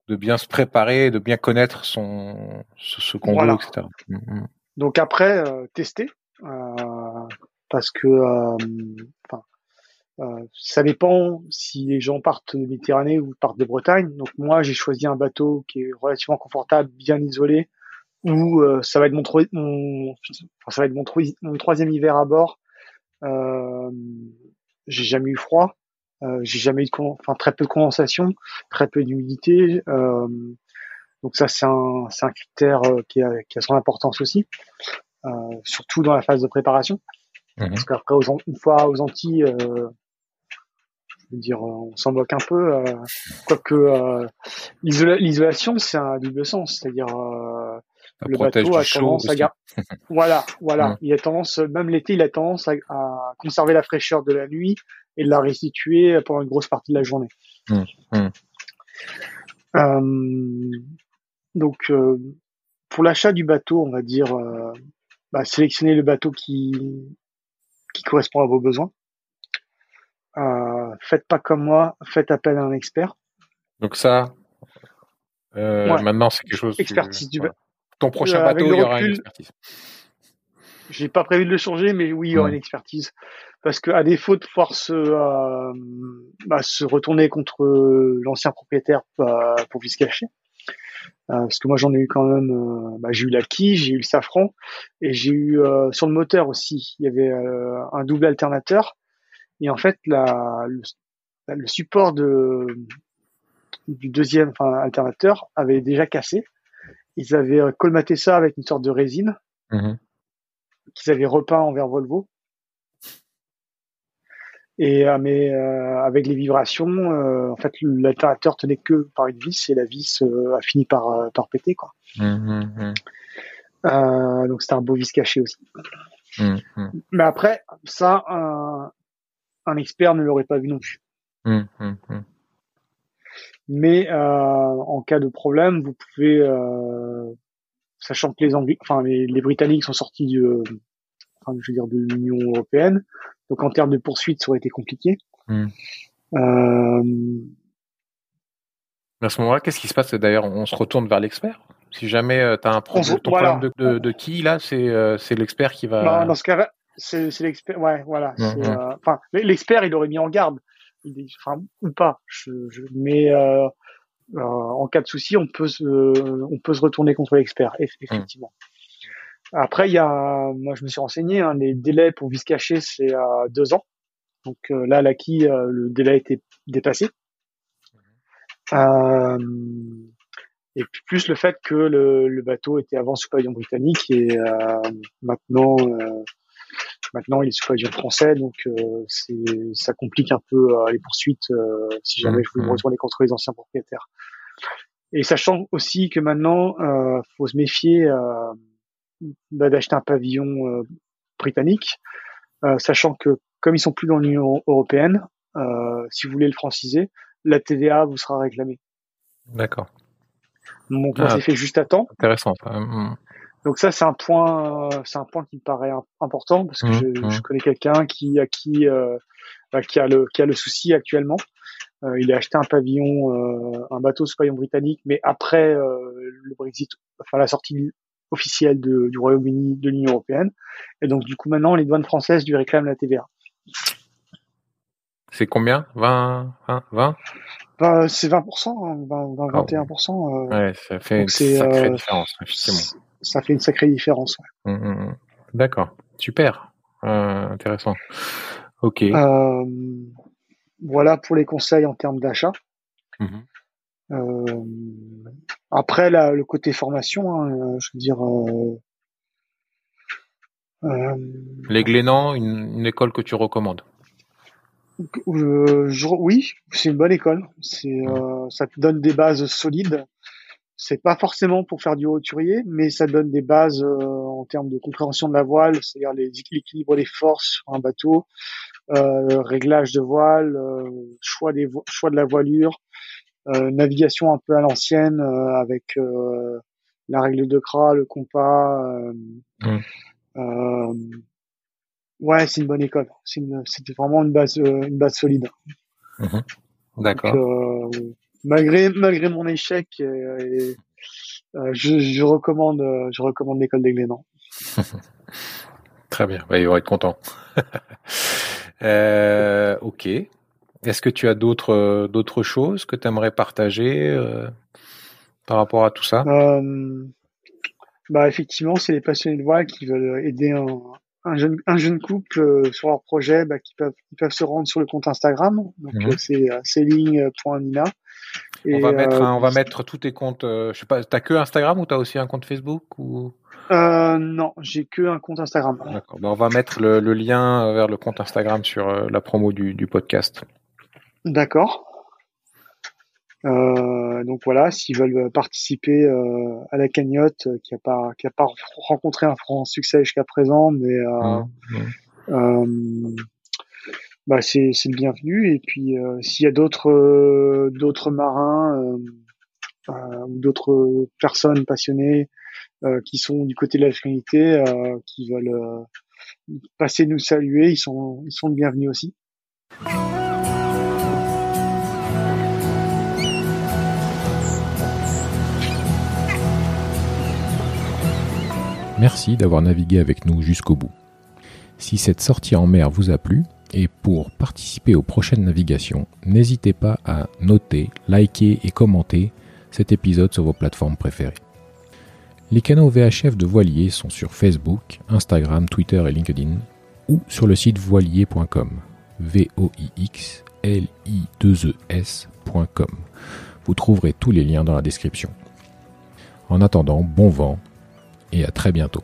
de bien se préparer de bien connaître son ce, ce qu'on Voilà. veut etc Mhm. Donc après, euh, tester, euh, parce que euh, euh, ça dépend si les gens partent de Méditerranée ou partent de Bretagne. Donc moi, j'ai choisi un bateau qui est relativement confortable, bien isolé, où euh, ça va être mon, troi- mon enfin, ça va être mon, troi- mon troisième hiver à bord. Euh, j'ai jamais eu froid, euh, j'ai jamais eu de enfin très peu de condensation, très peu d'humidité. Euh, donc ça c'est un c'est un critère euh, qui a, qui a son importance aussi, euh, surtout dans la phase de préparation. Mhm. Parce qu'après une fois aux Antilles, euh, je veux dire, on s'en moque un peu, euh, quoique l'isolation, c'est un double sens, c'est-à-dire le bateau a tendance à voilà, voilà, il a tendance, même l'été, il a tendance à, conserver la fraîcheur de la nuit et de la restituer pendant une grosse partie de la journée. Mmh, mmh. Euh, donc, euh, pour l'achat du bateau, on va dire, euh, bah, sélectionner le bateau qui qui correspond à vos besoins. faites pas comme moi, faites appel à un expert. Donc ça, maintenant c'est quelque chose. Expertise du bateau ton prochain bateau, il y aura une expertise. J'ai pas prévu de le changer, mais oui, il y aura une expertise. Parce que à défaut de pouvoir se, euh, bah, se retourner contre l'ancien propriétaire bah, pour se cacher, euh, parce que moi j'en ai eu quand même, euh, bah, j'ai eu la quille, j'ai eu le safran, et j'ai eu sur le moteur aussi, il y avait un double alternateur, et en fait la, le, le support de du deuxième enfin, alternateur avait déjà cassé ils avaient euh, colmaté ça avec une sorte de résine mhm. qu'ils avaient repeint en verre Volvo. Et euh, mais euh, avec les vibrations, en fait, l'alternateur tenait que par une vis et la vis a fini par, par péter quoi. Mhm, mhm. donc c'était un beau vis caché aussi. Mais après, ça, un, un expert ne l'aurait pas vu non plus. Mais euh, en cas de problème, vous pouvez, euh, sachant que les Anglais, enfin les, les, Britanniques sont sortis du, euh, enfin, je veux dire de l'Union européenne, donc en termes de poursuite, ça aurait été compliqué. Hmm. Euh, à ce moment-là, qu'est-ce qui se passe D'ailleurs, on se retourne vers l'expert? Si jamais euh, tu as un problème, ton problème de, de, de, qui là, c'est euh, l'expert qui va. Dans ce cas, c'est l'expert. Ouais, voilà. Enfin, l'expert, il aurait mis en garde enfin ou pas. Je, je mais euh, euh, en cas de souci, on peut se, on peut se retourner contre l'expert, effectivement. Après, il y a, moi je me suis renseigné, hein, les délais pour vis caché c'est à deux ans. Donc euh, là, l'acquis, euh, le délai a été dépassé. Euh, et plus le fait que le, le, bateau était avant sous pavillon britannique et maintenant Maintenant, il est sous pavillon français, donc euh, ça complique un peu euh, les poursuites euh, si jamais je voulais me retourner contre les anciens propriétaires. Et sachant aussi que maintenant, euh, faut se méfier euh, d'acheter un pavillon britannique, sachant que comme ils sont plus dans l'Union européenne, si vous voulez le franciser, la TVA vous sera réclamée. D'accord. Donc moi, c'est fait juste à temps. Intéressant. Hum. Donc ça, c'est un point, c'est un point qui me paraît important parce que mmh, je, mmh. je, connais quelqu'un qui, à qui, euh, bah, qui a le, qui a le souci actuellement. Euh, il a acheté un pavillon, euh, un bateau sous pavillon britannique, mais après euh, le Brexit, enfin la sortie officielle de, du Royaume-Uni de l'Union européenne. Et donc du coup maintenant, les douanes françaises lui réclament la TVA. C'est combien? 20 20, 20 bah, C'est 20%, 20, 20 21%. ouais, ça fait une sacrée différence, effectivement ça fait une sacrée différence. Mmh, mmh, mmh. D'accord, super, euh, intéressant. Ok. Euh, voilà pour les conseils en termes d'achat. Euh, après, le côté formation, hein, je veux dire. les Glénans, une, école que tu recommandes Oui, c'est une bonne école. C'est, ça te donne des bases solides c'est pas forcément pour faire du roturier, mais ça donne des bases euh, en termes de compréhension de la voile, c'est-à-dire l'équilibre des forces sur un bateau, euh, réglage de voile, euh, choix des choix de la voilure, euh, navigation un peu à l'ancienne avec la règle de Kra, le compas. Mmh. ouais, c'est une bonne école. C'était vraiment une base une base solide. Mmh. D'accord malgré malgré mon échec, euh, euh, je, je, recommande euh, je recommande l'école des Glénans. Très bien, bah, il va être content. euh, ok. Est-ce que tu as d'autres d'autres choses que tu aimerais partager par rapport à tout ça? Bah effectivement, c'est les passionnés de voile qui veulent aider un, un jeune, un jeune couple sur leur projet, bah, qui peuvent, qui peuvent se rendre sur le compte Instagram. Donc c'est on va mettre, on va euh, mettre tous tes comptes. Euh, je sais pas, t'as que Instagram ou t'as aussi un compte Facebook ou? Euh, Non, j'ai que un compte Instagram. D'accord. Ben, on va mettre le, lien vers le compte Instagram sur la promo du, podcast. D'accord. Euh, donc voilà, s'ils veulent participer euh, à la cagnotte, euh, qui a pas qui a pas rencontré un franc succès jusqu'à présent, mais euh, bah c'est le bienvenu. Et puis s'il y a d'autres d'autres marins ou d'autres personnes passionnées qui sont du côté de la Trinité, qui veulent passer nous saluer, ils sont ils sont le bienvenu aussi. Merci d'avoir navigué avec nous jusqu'au bout. Si cette sortie en mer vous a plu, et pour participer aux prochaines navigations, n'hésitez pas à noter, liker et commenter cet épisode sur vos plateformes préférées. Les canaux VHF de Voilier sont sur Facebook, Instagram, Twitter et LinkedIn, ou sur le site voilier.com. v o i x l i 2 e. Vous trouverez tous les liens dans la description. En attendant, bon vent et à très bientôt.